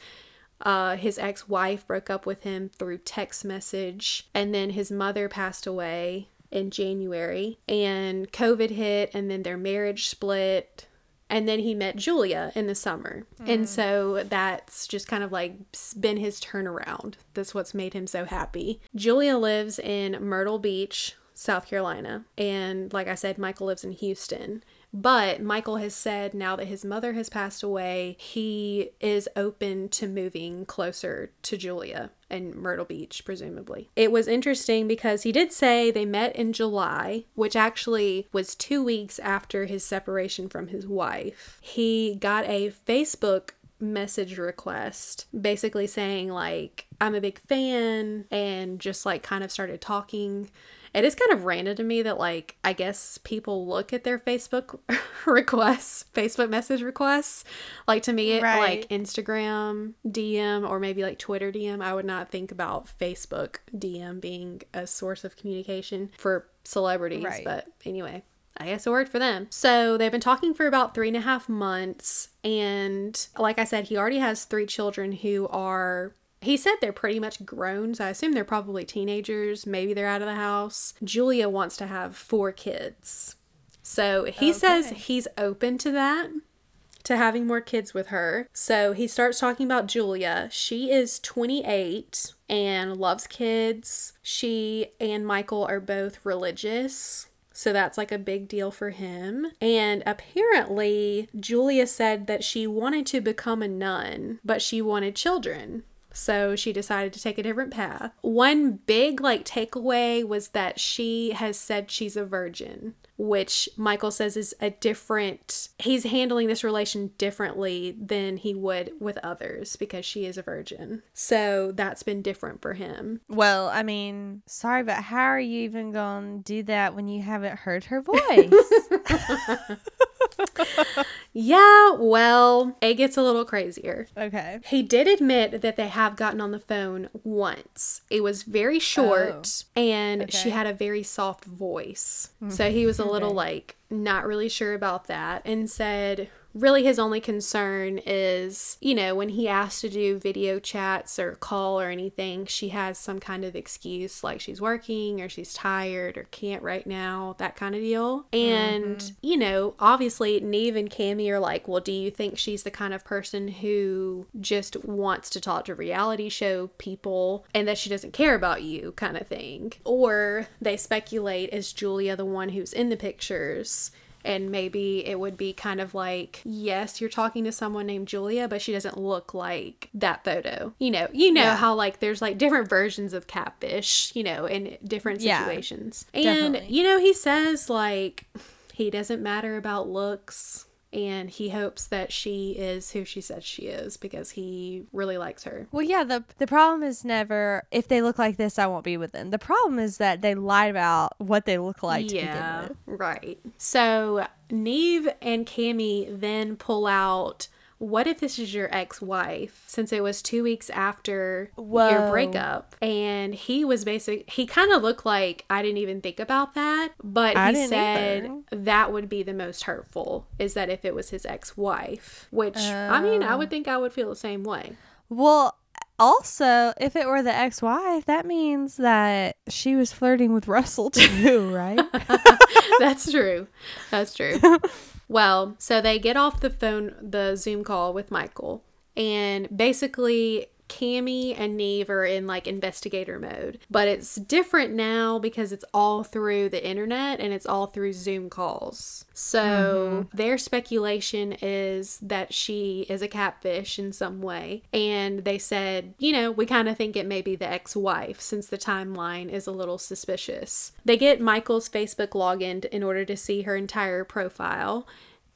uh, his ex wife broke up with him through text message, and then his mother passed away in January, and COVID hit, and then their marriage split and then he met Julia in the summer. Mm. And so that's just kind of like been his turnaround. That's what's made him so happy. Julia lives in Myrtle Beach, South Carolina. And like I said, Michael lives in Houston. But Michael has said now that his mother has passed away, he is open to moving closer to Julia and Myrtle Beach, presumably. It was interesting because he did say they met in July, which actually was two weeks after his separation from his wife. He got a Facebook message request basically saying like I'm a big fan and just like kind of started talking it is kind of random to me that like I guess people look at their Facebook requests, Facebook message requests. Like to me, right. like Instagram DM or maybe like Twitter DM. I would not think about Facebook DM being a source of communication for celebrities. Right. But anyway, I guess it worked for them. So they've been talking for about three and a half months. And like I said, he already has three children who are he said they're pretty much grown, so I assume they're probably teenagers. Maybe they're out of the house. Julia wants to have four kids. So he okay. says he's open to that, to having more kids with her. So he starts talking about Julia. She is 28 and loves kids. She and Michael are both religious. So that's like a big deal for him. And apparently, Julia said that she wanted to become a nun, but she wanted children. So she decided to take a different path. One big like takeaway was that she has said she's a virgin which Michael says is a different, he's handling this relation differently than he would with others because she is a virgin. So that's been different for him. Well, I mean, sorry, but how are you even going to do that when you haven't heard her voice? yeah, well, it gets a little crazier. Okay. He did admit that they have gotten on the phone once. It was very short oh, and okay. she had a very soft voice. Mm-hmm. So he was a little okay. like not really sure about that and said really his only concern is, you know, when he asks to do video chats or call or anything, she has some kind of excuse like she's working or she's tired or can't right now, that kind of deal. And, mm-hmm. you know, obviously Nev and Cami are like, well, do you think she's the kind of person who just wants to talk to reality show people and that she doesn't care about you kind of thing? Or they speculate, is Julia the one who's in the pictures? And maybe it would be kind of like yes you're talking to someone named julia but she doesn't look like that photo you know you know yeah. how like there's like different versions of catfish you know in different situations yeah, and definitely. you know he says like he doesn't matter about looks and he hopes that she is who she says she is because he really likes her. Well, yeah, the the problem is never if they look like this, I won't be with them. The problem is that they lied about what they look like. yeah, right. So Nev and Cami then pull out what if this is your ex-wife since it was two weeks after Whoa. your breakup and he was basically he kind of looked like i didn't even think about that but I he said either. that would be the most hurtful is that if it was his ex-wife which i mean i would oh. think i would feel the same way well also, if it were the ex wife, that means that she was flirting with Russell too, right? That's true. That's true. Well, so they get off the phone, the Zoom call with Michael, and basically Cami and Nev are in like investigator mode, but it's different now because it's all through the internet and it's all through Zoom calls. So mm-hmm. their speculation is that she is a catfish in some way. And they said, you know, we kind of think it may be the ex wife since the timeline is a little suspicious. They get Michael's Facebook login in order to see her entire profile,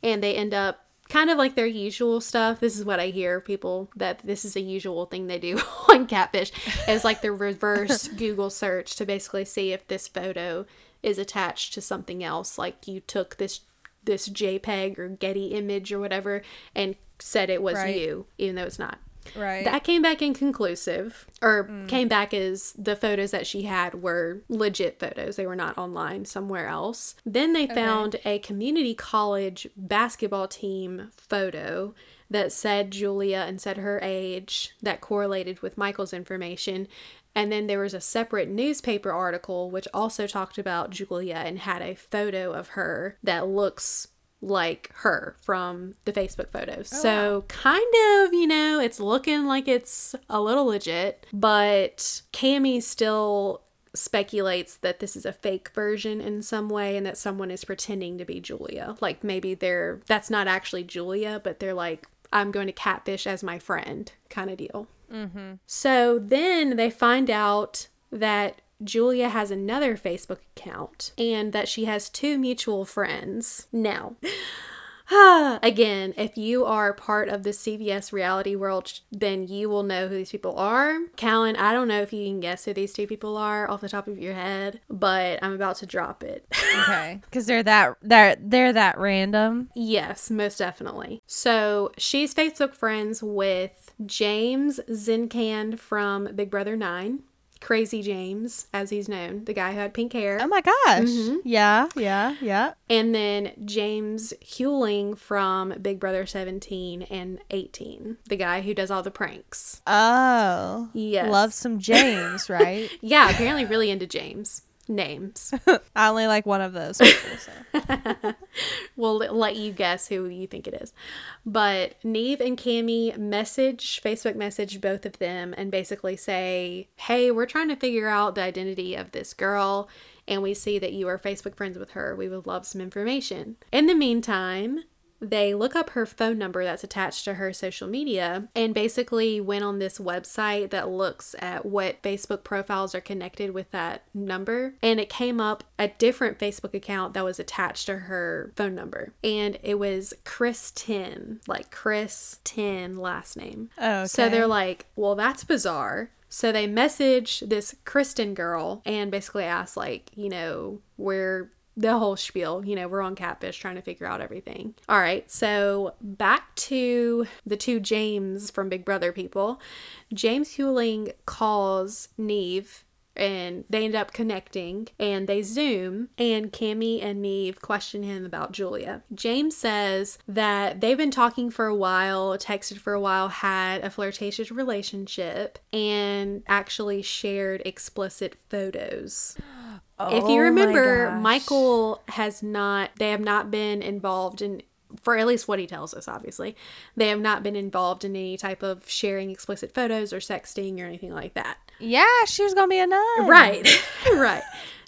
and they end up kind of like their usual stuff. This is what I hear people that this is a usual thing they do on Catfish. It's like the reverse Google search to basically see if this photo is attached to something else. Like you took this this JPEG or Getty image or whatever and said it was right. you, even though it's not. Right. That came back inconclusive, or mm. came back as the photos that she had were legit photos. They were not online somewhere else. Then they okay. found a community college basketball team photo that said Julia and said her age that correlated with Michael's information. And then there was a separate newspaper article which also talked about Julia and had a photo of her that looks like her from the Facebook photos. Oh, so, wow. kind of, you know, it's looking like it's a little legit, but Cami still speculates that this is a fake version in some way and that someone is pretending to be Julia. Like maybe they're that's not actually Julia, but they're like I'm going to catfish as my friend kind of deal. Mm-hmm. So then they find out that Julia has another Facebook account and that she has two mutual friends. Now, Again, if you are part of the CBS reality world, then you will know who these people are. Callan, I don't know if you can guess who these two people are off the top of your head, but I'm about to drop it. okay, because they're that they're they're that random. Yes, most definitely. So she's Facebook friends with James Zinkand from Big Brother Nine. Crazy James, as he's known, the guy who had pink hair. Oh my gosh. Mm-hmm. Yeah, yeah, yeah. And then James Huling from Big Brother 17 and 18, the guy who does all the pranks. Oh. Yes. Love some James, right? yeah, apparently really into James names. I only like one of those people. So. we'll let you guess who you think it is. But Nev and Cami message, Facebook message both of them and basically say, hey, we're trying to figure out the identity of this girl and we see that you are Facebook friends with her. We would love some information. In the meantime, they look up her phone number that's attached to her social media and basically went on this website that looks at what Facebook profiles are connected with that number. And it came up a different Facebook account that was attached to her phone number. And it was Kristen, like Kristen last name. Oh, So they're like, well, that's bizarre. So they message this Kristen girl and basically ask, like, you know, we're the whole spiel, you know, we're on Catfish trying to figure out everything. All right, so back to the two James from Big Brother people. James Huling calls Nev and they end up connecting and they zoom and Cammy and Nev question him about Julia. James says that they've been talking for a while, texted for a while, had a flirtatious relationship and actually shared explicit photos. if Oh you remember. Michael has not they have not been involved in for at least what he tells us, obviously. They have not been involved in any type of sharing explicit photos or sexting or anything like that. Yeah, she was gonna be a nun. Right. right.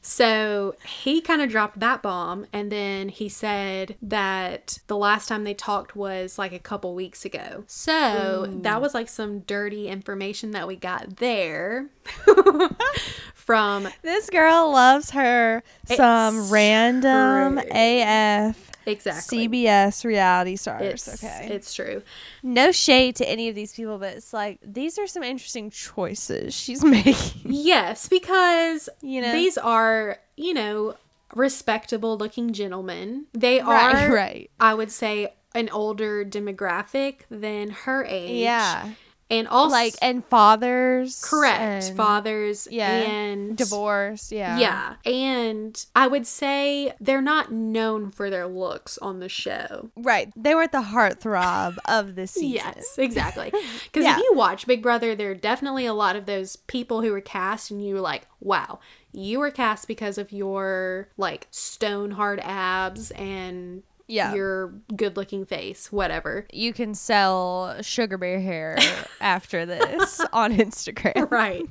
So he kind of dropped that bomb, and then he said that the last time they talked was like a couple weeks ago. So hmm. that was like some dirty information that we got there from This girl loves her some random true. AF exactly. CBS reality stars. It's, okay. it's true. no shade to any of these people, but it's like these are some interesting choices she's making. Yes, because You know? these are, you know, respectable looking gentlemen. They Right, are, right. I would say, an older demographic than her age. Yeah. And also, Like and fathers. correct, and- fathers Yeah. and Divorce. Yeah. Yeah. And I would say they're not known for their looks on the show. Right. They were at the heartthrob of the season. Yes, exactly. Because Yeah. if you watch Big Brother, there are definitely a lot of those people who were cast, and you were like, wow, you were cast because of your like stone hard abs and Yeah. your good looking face, whatever. You can sell sugar bear hair after this on Instagram. Right.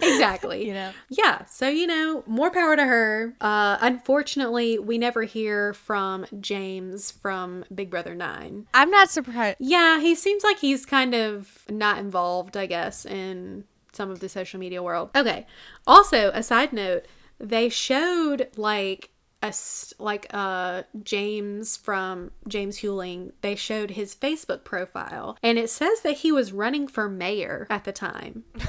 Exactly. You know. Yeah. So, you know, more power to her. Uh, unfortunately, we never hear from James from Big Brother 9. I'm not surprised. Yeah, he seems like he's kind of not involved, I guess, in some of the social media world. Okay. Also, a side note, they showed like a like uh James from James Huling. They showed his Facebook profile, and it says that he was running for mayor at the time.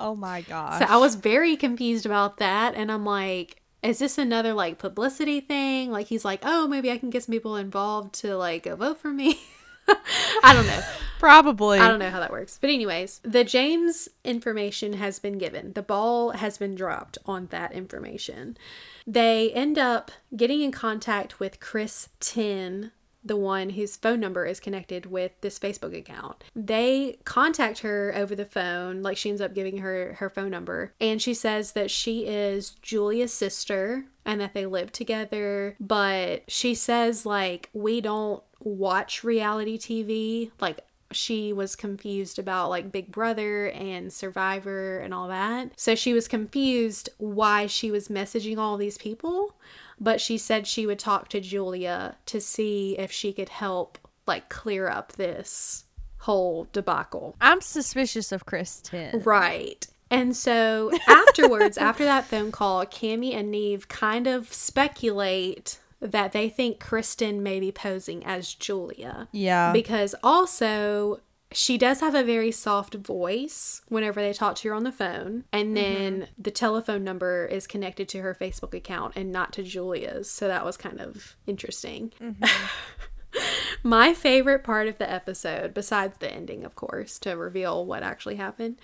Oh my gosh. So I was very confused about that, and I'm like. Is this another like publicity thing? Like he's like, oh, maybe I can get some people involved to like go vote for me. I don't know. Probably. I don't know how that works. But, anyways, the James information has been given. The ball has been dropped on that information. They end up getting in contact with Chris Tin, the one whose phone number is connected with this Facebook account. They contact her over the phone, like she ends up giving her her phone number, and she says that she is Julia's sister and that they live together, but she says like we don't watch reality TV, like she was confused about like Big Brother and Survivor and all that. So she was confused why she was messaging all these people, but she said she would talk to Julia to see if she could help like clear up this whole debacle. I'm suspicious of Kristen. Right. And so afterwards, after that phone call, Cammy and Nev kind of speculate that they think Kristen may be posing as Julia. Yeah. Because also, she does have a very soft voice whenever they talk to her on the phone. And then the telephone number is connected to her Facebook account and not to Julia's. So that was kind of interesting. Mm-hmm. My favorite part of the episode, besides the ending, of course, to reveal what actually happened.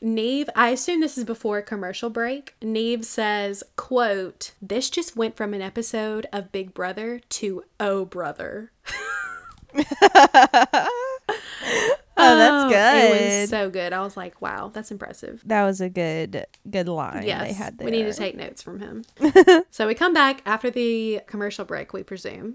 Nev, I assume this is before a commercial break. Nev says, quote, this just went from an episode of Big Brother to Oh Brother. Oh, that's Oh, good. It was so good. I was like, wow, that's impressive. that was a good good line Yes, they had there. we need to take notes from him. so we come back after the commercial break, we presume,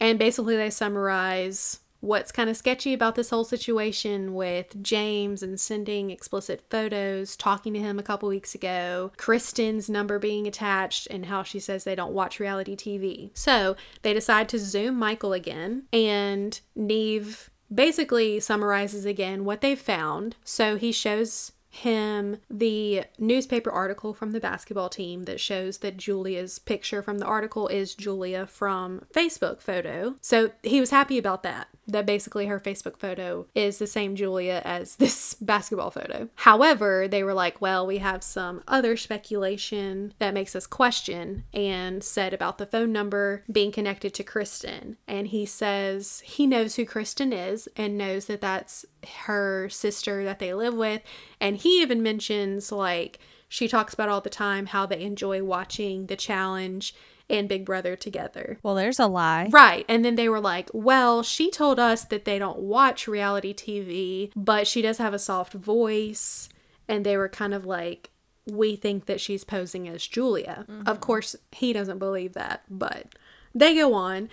and basically they summarize what's kind of sketchy about this whole situation with James and sending explicit photos, talking to him a couple weeks ago, Kristen's number being attached, and how she says they don't watch reality TV. So they decide to Zoom Michael again, and Nev basically summarizes again what they found. So he shows him the newspaper article from the basketball team that shows that Julia's picture from the article is Julia from Facebook photo. So he was happy about that that basically her Facebook photo is the same Julia as this basketball photo. However, they were like, well, we have some other speculation that makes us question and said about the phone number being connected to Kristen. And he says he knows who Kristen is and knows that that's her sister that they live with. And he even mentions, like, she talks about all the time how they enjoy watching the challenge and Big Brother together. Well, there's a lie. Right. And then they were like, well, she told us that they don't watch reality TV, but she does have a soft voice. And they were kind of like, we think that she's posing as Julia. Mm-hmm. Of course, he doesn't believe that, but they go on.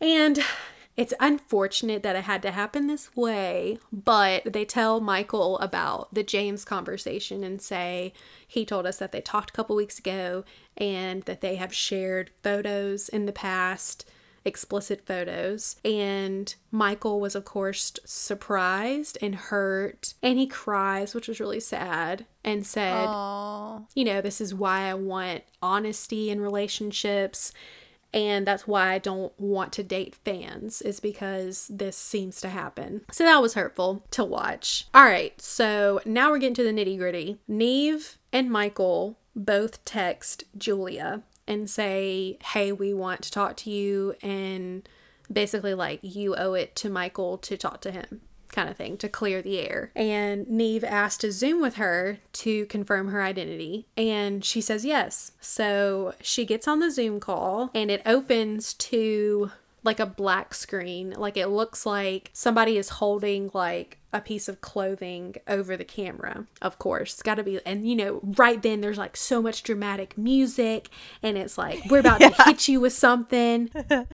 And it's unfortunate that it had to happen this way, but they tell Michael about the James conversation and say he told us that they talked a couple weeks ago and that they have shared photos in the past, explicit photos. And Michael was, of course, surprised and hurt, and he cries, which was really sad, and said, Aww. You know, this is why I want honesty in relationships and that's why I don't want to date fans is because this seems to happen. So that was hurtful to watch. All right, so now we're getting to the nitty gritty. Nev and Michael both text Julia and say, "Hey, we want to talk to you," and basically like you owe it to Michael to talk to him kind of thing to clear the air. And Nev asked to Zoom with her to confirm her identity, and she says yes. So she gets on the Zoom call, and it opens to like a black screen. Like it looks like somebody is holding like a piece of clothing over the camera. Of course, it's got to be. And you know, right then there's like so much dramatic music, and it's like we're about yeah. to hit you with something.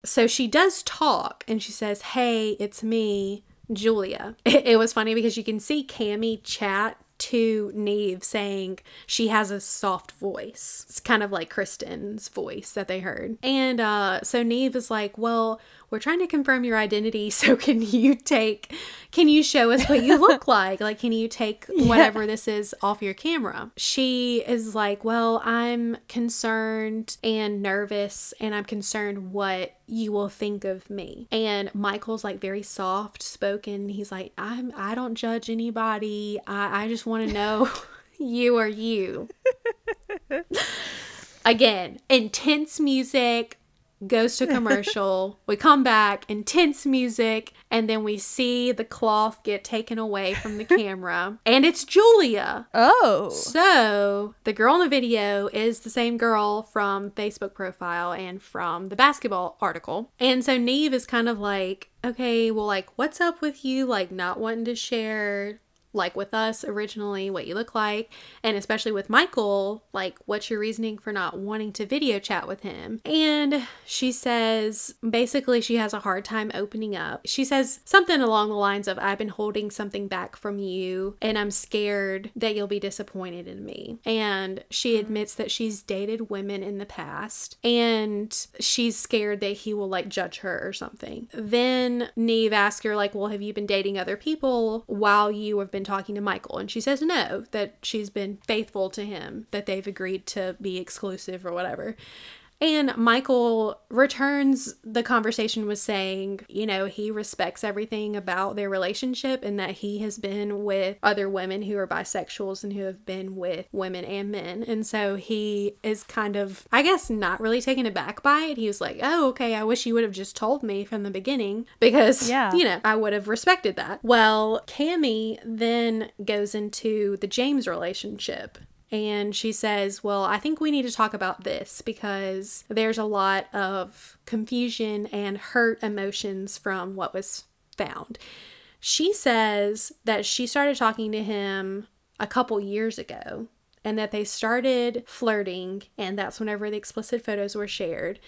so she does talk, and she says, "Hey, it's me." Julia. It, it was funny because you can see Cami chat to Nev saying she has a soft voice. It's kind of like Kristen's voice that they heard. And uh, so Nev is like, Well, we're trying to confirm your identity so can you take can you show us what you look like? Like can you take whatever yeah. this is off your camera? She is like well i'm concerned and nervous and i'm concerned what you will think of me. And michael's like very soft spoken. He's like i'm i don't judge anybody. I, I just want to know you are you. Again intense music goes to commercial. we come back, intense music, and then we see the cloth get taken away from the camera. And it's Julia. Oh. So the girl in the video is the same girl from Facebook profile and from the basketball article. And so Nev is kind of like, okay, well, like, what's up with you, like, not wanting to share like with us originally, what you look like, and especially with Michael, like what's your reasoning for not wanting to video chat with him? And she says basically she has a hard time opening up. She says something along the lines of, I've been holding something back from you, and I'm scared that you'll be disappointed in me. And she mm-hmm. admits that she's dated women in the past, and she's scared that he will like judge her or something. Then Nev asks her, like, Well, have you been dating other people while you have been been talking to Michael? And she says no, that she's been faithful to him, that they've agreed to be exclusive or whatever. And Michael returns the conversation with saying, you know, he respects everything about their relationship and that he has been with other women who are bisexuals and who have been with women and men. And so he is kind of, I guess, not really taken aback by it. He was like, oh, okay, I wish you would have just told me from the beginning because, yeah. you know, I would have respected that. Well, Cami then goes into the James relationship and she says, Well, I think we need to talk about this because there's a lot of confusion and hurt emotions from what was found. She says that she started talking to him a couple years ago and that they started flirting, and that's whenever the explicit photos were shared.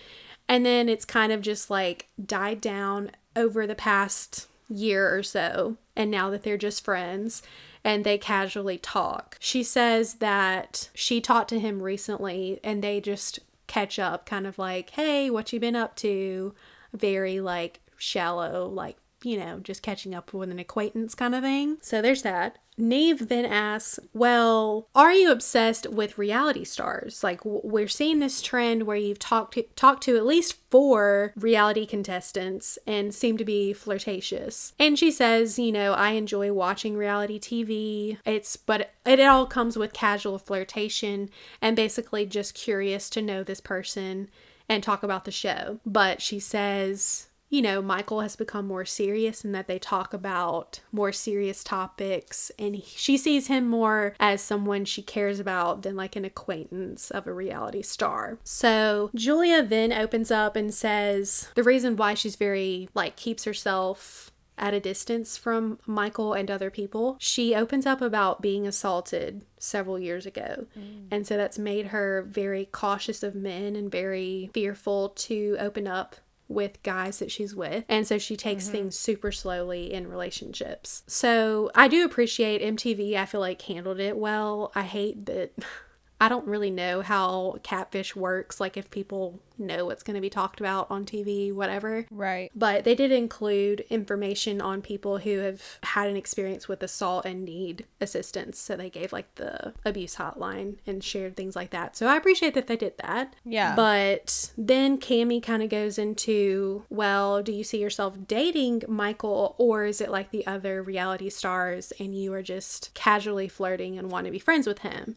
And then it's kind of just like died down over the past year or so, and now that they're just friends and they casually talk. She says that she talked to him recently and they just catch up, kind of like, hey, what you been up to? Very like shallow, like, you know, just catching up with an acquaintance kind of thing. So there's that. Nev then asks, Well, are you obsessed with reality stars? Like, we're seeing this trend where you've talked to, talked to at least four reality contestants and seem to be flirtatious. And she says, You know, I enjoy watching reality TV. It's, but it all comes with casual flirtation and basically just curious to know this person and talk about the show. But she says, you know, Michael has become more serious and that they talk about more serious topics. And he, she sees him more as someone she cares about than like an acquaintance of a reality star. So Julia then opens up and says the reason why she's very, like, keeps herself at a distance from Michael and other people. She opens up about being assaulted several years ago. Mm. And so that's made her very cautious of men and very fearful to open up with guys that she's with. And so she takes mm-hmm. things super slowly in relationships. So I do appreciate MTV, I feel like handled it well. I hate that I don't really know how catfish works, like if people know what's going to be talked about on TV, whatever. Right. But they did include information on people who have had an experience with assault and need assistance. So they gave like the abuse hotline and shared things like that. So I appreciate that they did that. Yeah. But then Cami kind of goes into, well, do you see yourself dating Michael or is it like the other reality stars and you are just casually flirting and want to be friends with him?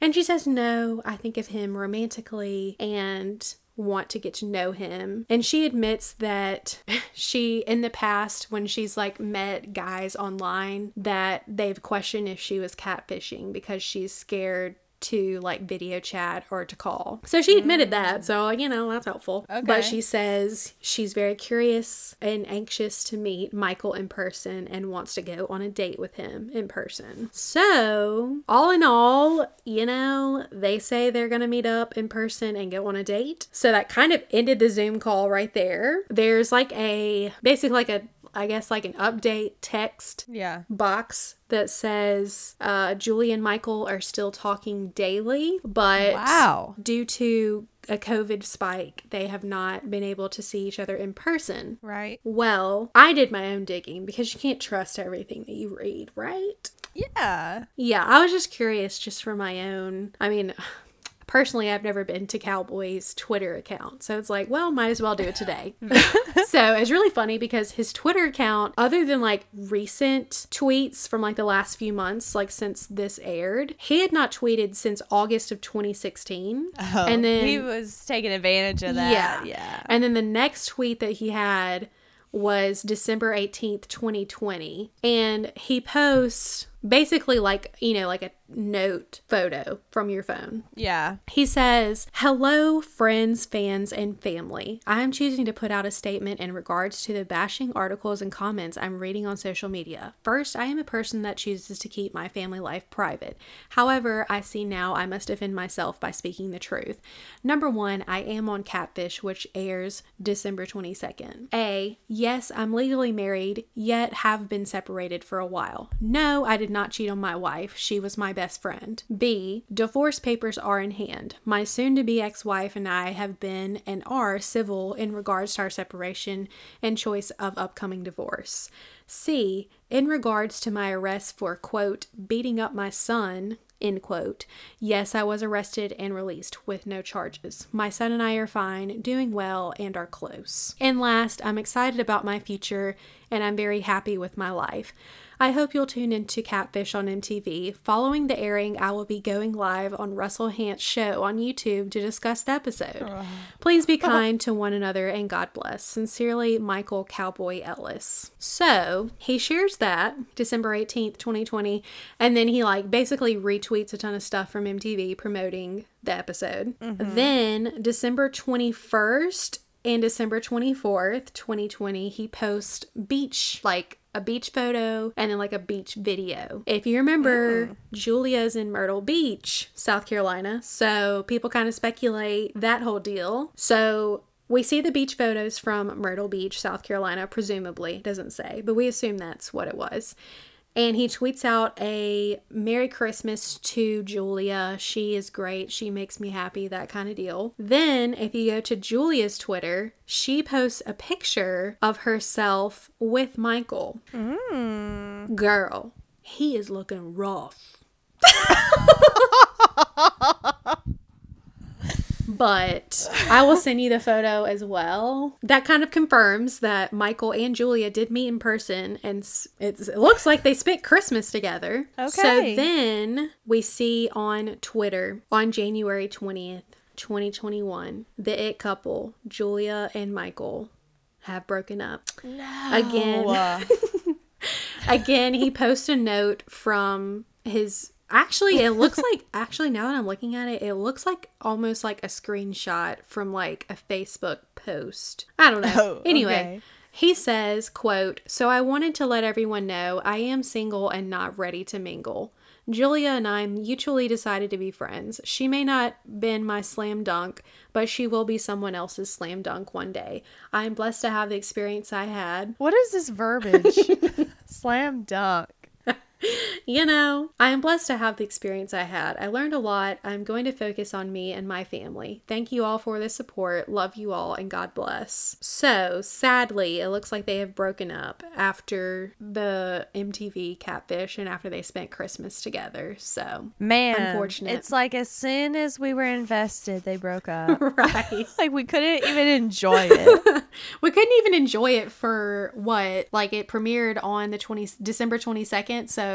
And she says, No, I think of him romantically and want to get to know him. And she admits that she, in the past, when she's like met guys online, that they've questioned if she was catfishing because she's scared to like video chat or to call. So she admitted that. Mm. So, you know, that's helpful. Okay. But she says she's very curious and anxious to meet Michael in person and wants to go on a date with him in person. So, all in all, you know, they say they're going to meet up in person and go on a date. So that kind of ended the Zoom call right there. There's like a basically like a I guess like an update text yeah. box that says uh, Julie and Michael are still talking daily, but wow. due to a COVID spike, they have not been able to see each other in person. Right. Well, I did my own digging because you can't trust everything that you read, right? Yeah. Yeah, I was just curious just for my own. I mean, personally I've never been to Cowboy's Twitter account. So it's like, well, might as well do it today. so it's really funny because his Twitter account, other than like recent tweets from like the last few months, like since this aired, he had not tweeted since August of 2016. Oh, and then he was taking advantage of that. Yeah. Yeah. And then the next tweet that he had was December 18th, 2020. And he posts basically like, you know, like a note photo from your phone. Yeah. He says, Hello, friends, fans, and family. I am choosing to put out a statement in regards to the bashing articles and comments I'm reading on social media. First, I am a person that chooses to keep my family life private. However, I see now I must defend myself by speaking the truth. Number one, I am on Catfish, which airs December 22nd. A, yes, I'm legally married, yet have been separated for a while. No, I did not cheat on my wife. She was my best friend. B. Divorce papers are in hand. My soon to be ex wife and I have been and are civil in regards to our separation and choice of upcoming divorce. C. In regards to my arrest for, quote, beating up my son, End quote. Yes, I was arrested and released with no charges. My son and I are fine, doing well, and are close. And last, I'm excited about my future and I'm very happy with my life. I hope you'll tune into Catfish on MTV. Following the airing, I will be going live on Russell Hantz show on YouTube to discuss the episode. Please be kind to one another and God bless. Sincerely, Michael Cowboy Ellis. So he shares that December 18th, 2020, and then he like basically retweets a ton of stuff from MTV promoting the episode. Mm-hmm. Then December 21st and December 24th, 2020, he posts beach like a beach photo and then like a beach video. If you remember, mm-hmm. Julia's in Myrtle Beach, South Carolina. So people kind of speculate that whole deal. So we see the beach photos from Myrtle Beach, South Carolina, presumably. Doesn't say, but we assume that's what it was. And he tweets out a Merry Christmas to Julia. She is great. She makes me happy, that kind of deal. Then, if you go to Julia's Twitter, she posts a picture of herself with Michael. Mm. Girl, he is looking rough. but I will send you the photo as well. That kind of confirms that Michael and Julia did meet in person, and it's, it looks like they spent Christmas together. Okay. So then we see on Twitter on January 20th, 2021, the it couple, Julia and Michael, have broken up. No. Again. Again, he posts a note from his. Actually, it looks like. Actually, now that I'm looking at it, it looks like almost like a screenshot from like a Facebook post. I don't know. Oh, anyway, okay. he says, "quote So I wanted to let everyone know I am single and not ready to mingle." Julia and I mutually decided to be friends. She may not been my slam dunk, but she will be someone else's slam dunk one day. I am blessed to have the experience I had. what is this verbiage? Slam dunk. You know, I am blessed to have the experience I had. I learned a lot. I'm going to focus on me and my family. Thank you all for the support. Love you all and God bless. So, sadly, it looks like they have broken up after the MTV catfish and after they spent Christmas together. So, Man, Unfortunate. It's like as soon as we were invested, they broke up. right. like we couldn't even enjoy it. we couldn't even enjoy it for what? Like it premiered on the 20 December 22nd, so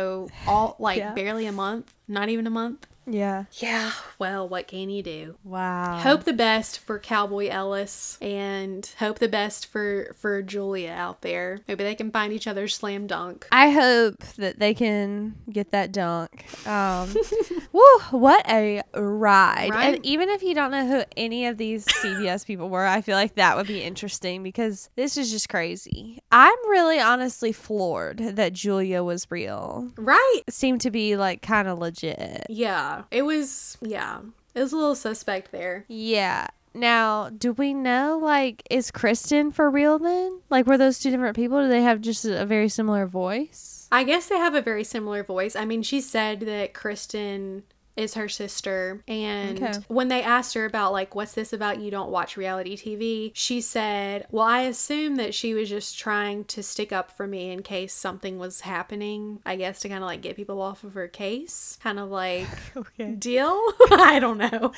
all like Yeah. barely a month, not even a month. Yeah. Yeah, well, what can you do? Wow. Hope the best for Cowboy Ellis and hope the best for for Julia out there. Maybe they can find each other's slam dunk. I hope that they can get that dunk. Um, woo, what a ride. Right? And even if you don't know who any of these CBS people were, I feel like that would be interesting because this is just crazy. I'm really honestly floored that Julia was real. Right? Seemed to be like kind of legit. Yeah. It was yeah. It was a little suspect there. Yeah. Now, do we know like is Kristen for real then? Like were those two different people? Do they have just a very similar voice? I guess they have a very similar voice. I mean, she said that Kristen is her sister and Okay. when they asked her about like what's this about you don't watch reality TV she said well I assume that she was just trying to stick up for me in case something was happening I guess to kind of like get people off of her case kind of like Okay. deal I don't know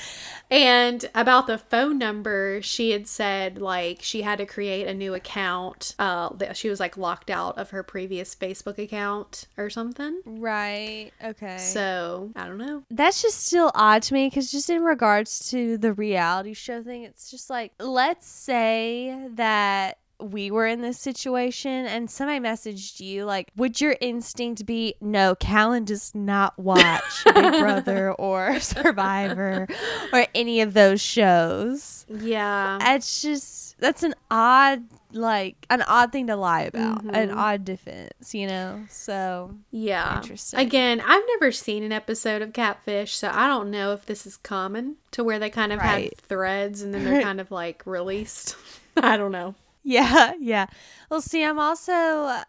and about the phone number she had said like she had to create a new account uh that she was like locked out of her previous Facebook account or something Right. Okay. so I don't know. That's just still odd to me because just in regards to the reality show thing, it's just like let's say that we were in this situation and somebody messaged you like would your instinct be no callan does not watch big brother or survivor or any of those shows Yeah. it's just that's an odd like an odd thing to lie about an Mhm. odd defense you know so Yeah. Interesting. Again, I've never seen an episode of Catfish, so I don't know if this is common to where they kind of Right. have threads and then they're kind of like released. I don't know. Yeah, yeah. Well, see, I'm also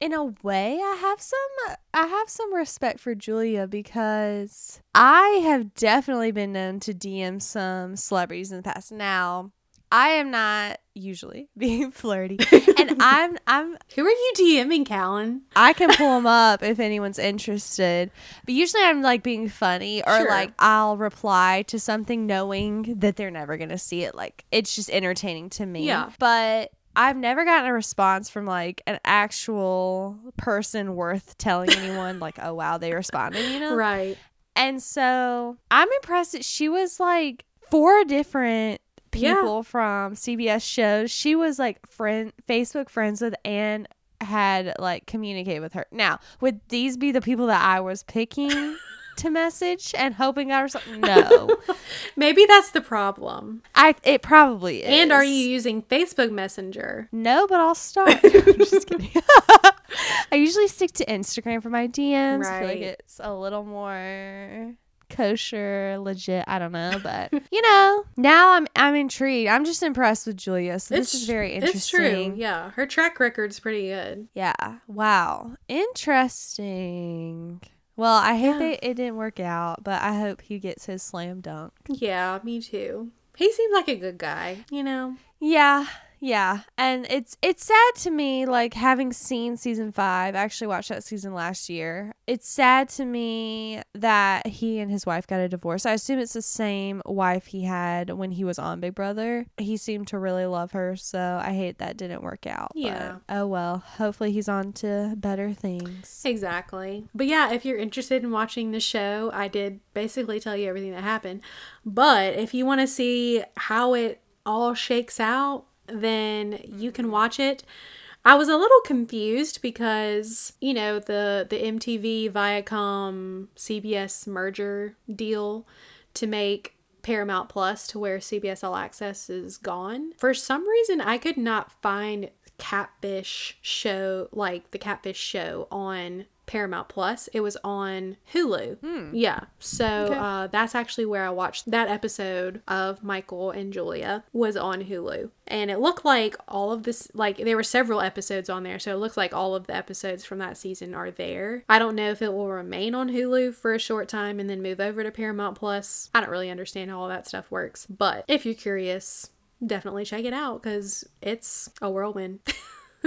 in a way I have some I have some respect for Julia because I have definitely been known to DM some celebrities in the past. Now, I am not usually being flirty, and I'm I'm Who are you DMing, Callan? I can pull them up if anyone's interested. But usually I'm like being funny or Sure. like I'll reply to something knowing that they're never going to see it. Like it's just entertaining to me. Yeah. But I've never gotten a response from like an actual person worth telling anyone like, oh wow, they responded, you know? Right. And so I'm impressed that she was like four different Yeah. people from CBS shows. She was like friend Facebook friends with and had like communicated with her. Now, would these be the people that I was picking to message and hoping something? No. Maybe that's the problem. I it probably is. And are you using Facebook Messenger? No, but I'll start. I'm just kidding. I usually stick to Instagram for my DMs. I feel like it's a little more kosher, legit. I don't know, but you know, now I'm I'm intrigued. I'm just impressed with Julia. So this is very interesting. It's true. Yeah, her track record's pretty good. Yeah. Wow. Interesting. Well, I hate Yeah. that it didn't work out, but I hope he gets his slam dunk. Yeah, me too. He seemed like a good guy, you know. Yeah, yeah. And it's it's sad to me like having seen season 5. I actually watched that season last year. It's sad to me that he and his wife got a divorce. I assume it's the same wife he had when he was on Big Brother. He seemed to really love her, so I hate that didn't work out. but Yeah. oh well. Hopefully he's on to better things. Exactly. But yeah, if you're interested in watching the show, I did basically tell you everything that happened. But if you want to see how it all shakes out, then you can watch it. I was a little confused because, you know, the the MTV Viacom CBS merger deal to make Paramount Plus to where CBS All Access is gone. For some reason, I could not find Catfish show, like the Catfish show on Paramount Plus. It was on Hulu. Yeah. So Okay. uh, that's actually where I watched that episode of Michael and Julia was on Hulu. And it looked like all of this, like there were several episodes on there. So it looks like all of the episodes from that season are there. I don't know if it will remain on Hulu for a short time and then move over to Paramount Plus. I don't really understand how all that stuff works. But if you're curious, definitely check it out because it's a whirlwind.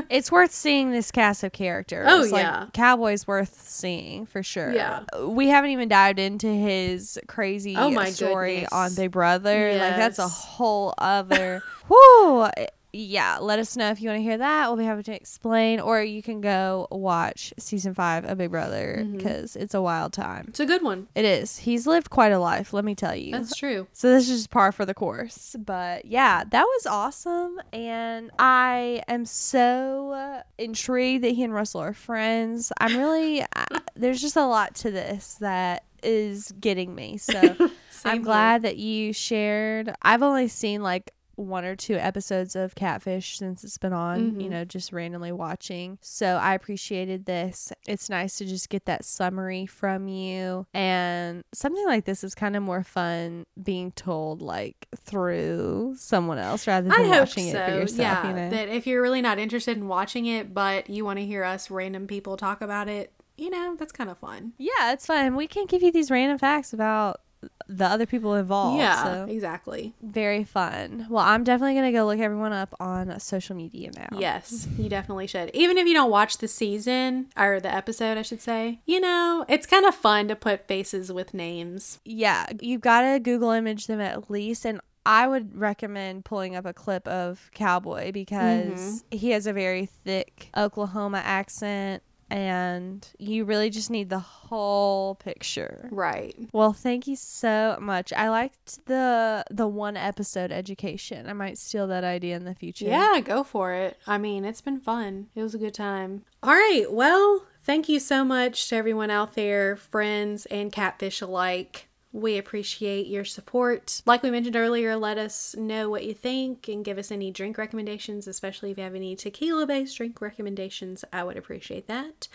it's worth seeing this cast of characters. Oh, Like, yeah. Cowboy's worth seeing for sure. Yeah. We haven't even dived into his crazy Oh, my story goodness. on Big Brother. Like that's a whole other whoo. Yeah, let us know if you want to hear that. We'll be happy to explain, or you can go watch season five of Big Brother Mm-hmm. because it's a wild time. it's a good one. It is. He's lived quite a life, let me tell you. That's true. So this is just par for the course. But yeah, that was awesome. And I am so intrigued that he and Russell are friends. I'm really, uh, there's just a lot to this that is getting me. So I'm glad that you shared. I've only seen like one or two episodes of Catfish since it's been on, you Mhm. know, just randomly watching. So I appreciated this. It's nice to just get that summary from you. And something like this is kind of more fun being told like through someone else rather than I watching so. it for yourself, yeah, you know. that if you're really not interested in watching it, but you want to hear us random people talk about it, you know, that's kind of fun. yeah, it's fun. We can give you these random facts about the other people involved. yeah, So exactly. very fun. Well, I'm definitely gonna go look everyone up on social media now. Yes, you definitely should. Even if you don't watch the season or the episode, I should say, you know, it's kind of fun to put faces with names. yeah, you've got to Google image them at least. And I would recommend pulling up a clip of Cowboy because mm-hmm. he has a very thick Oklahoma accent. And you really just need the whole picture. Right. Well, thank you so much. I liked the the one episode education. I might steal that idea in the future. Yeah, go for it. I mean, it's been fun. It was a good time. All right. Well, thank you so much to everyone out there, friends and catfish alike. We appreciate your support. Like we mentioned earlier, let us know what you think and give us any drink recommendations, especially if you have any tequila based drink recommendations. I would appreciate that.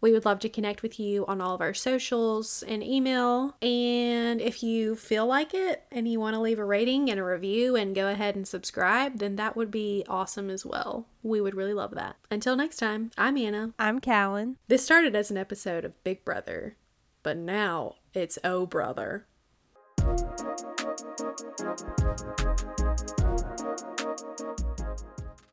We would love to connect with you on all of our socials and email. And if you feel like it and you want to leave a rating and a review and go ahead and subscribe, then that would be awesome as well. We would really love that. Until next time, I'm Anna. I'm Callan. This started as an episode of Big Brother, but now it's Oh Brother.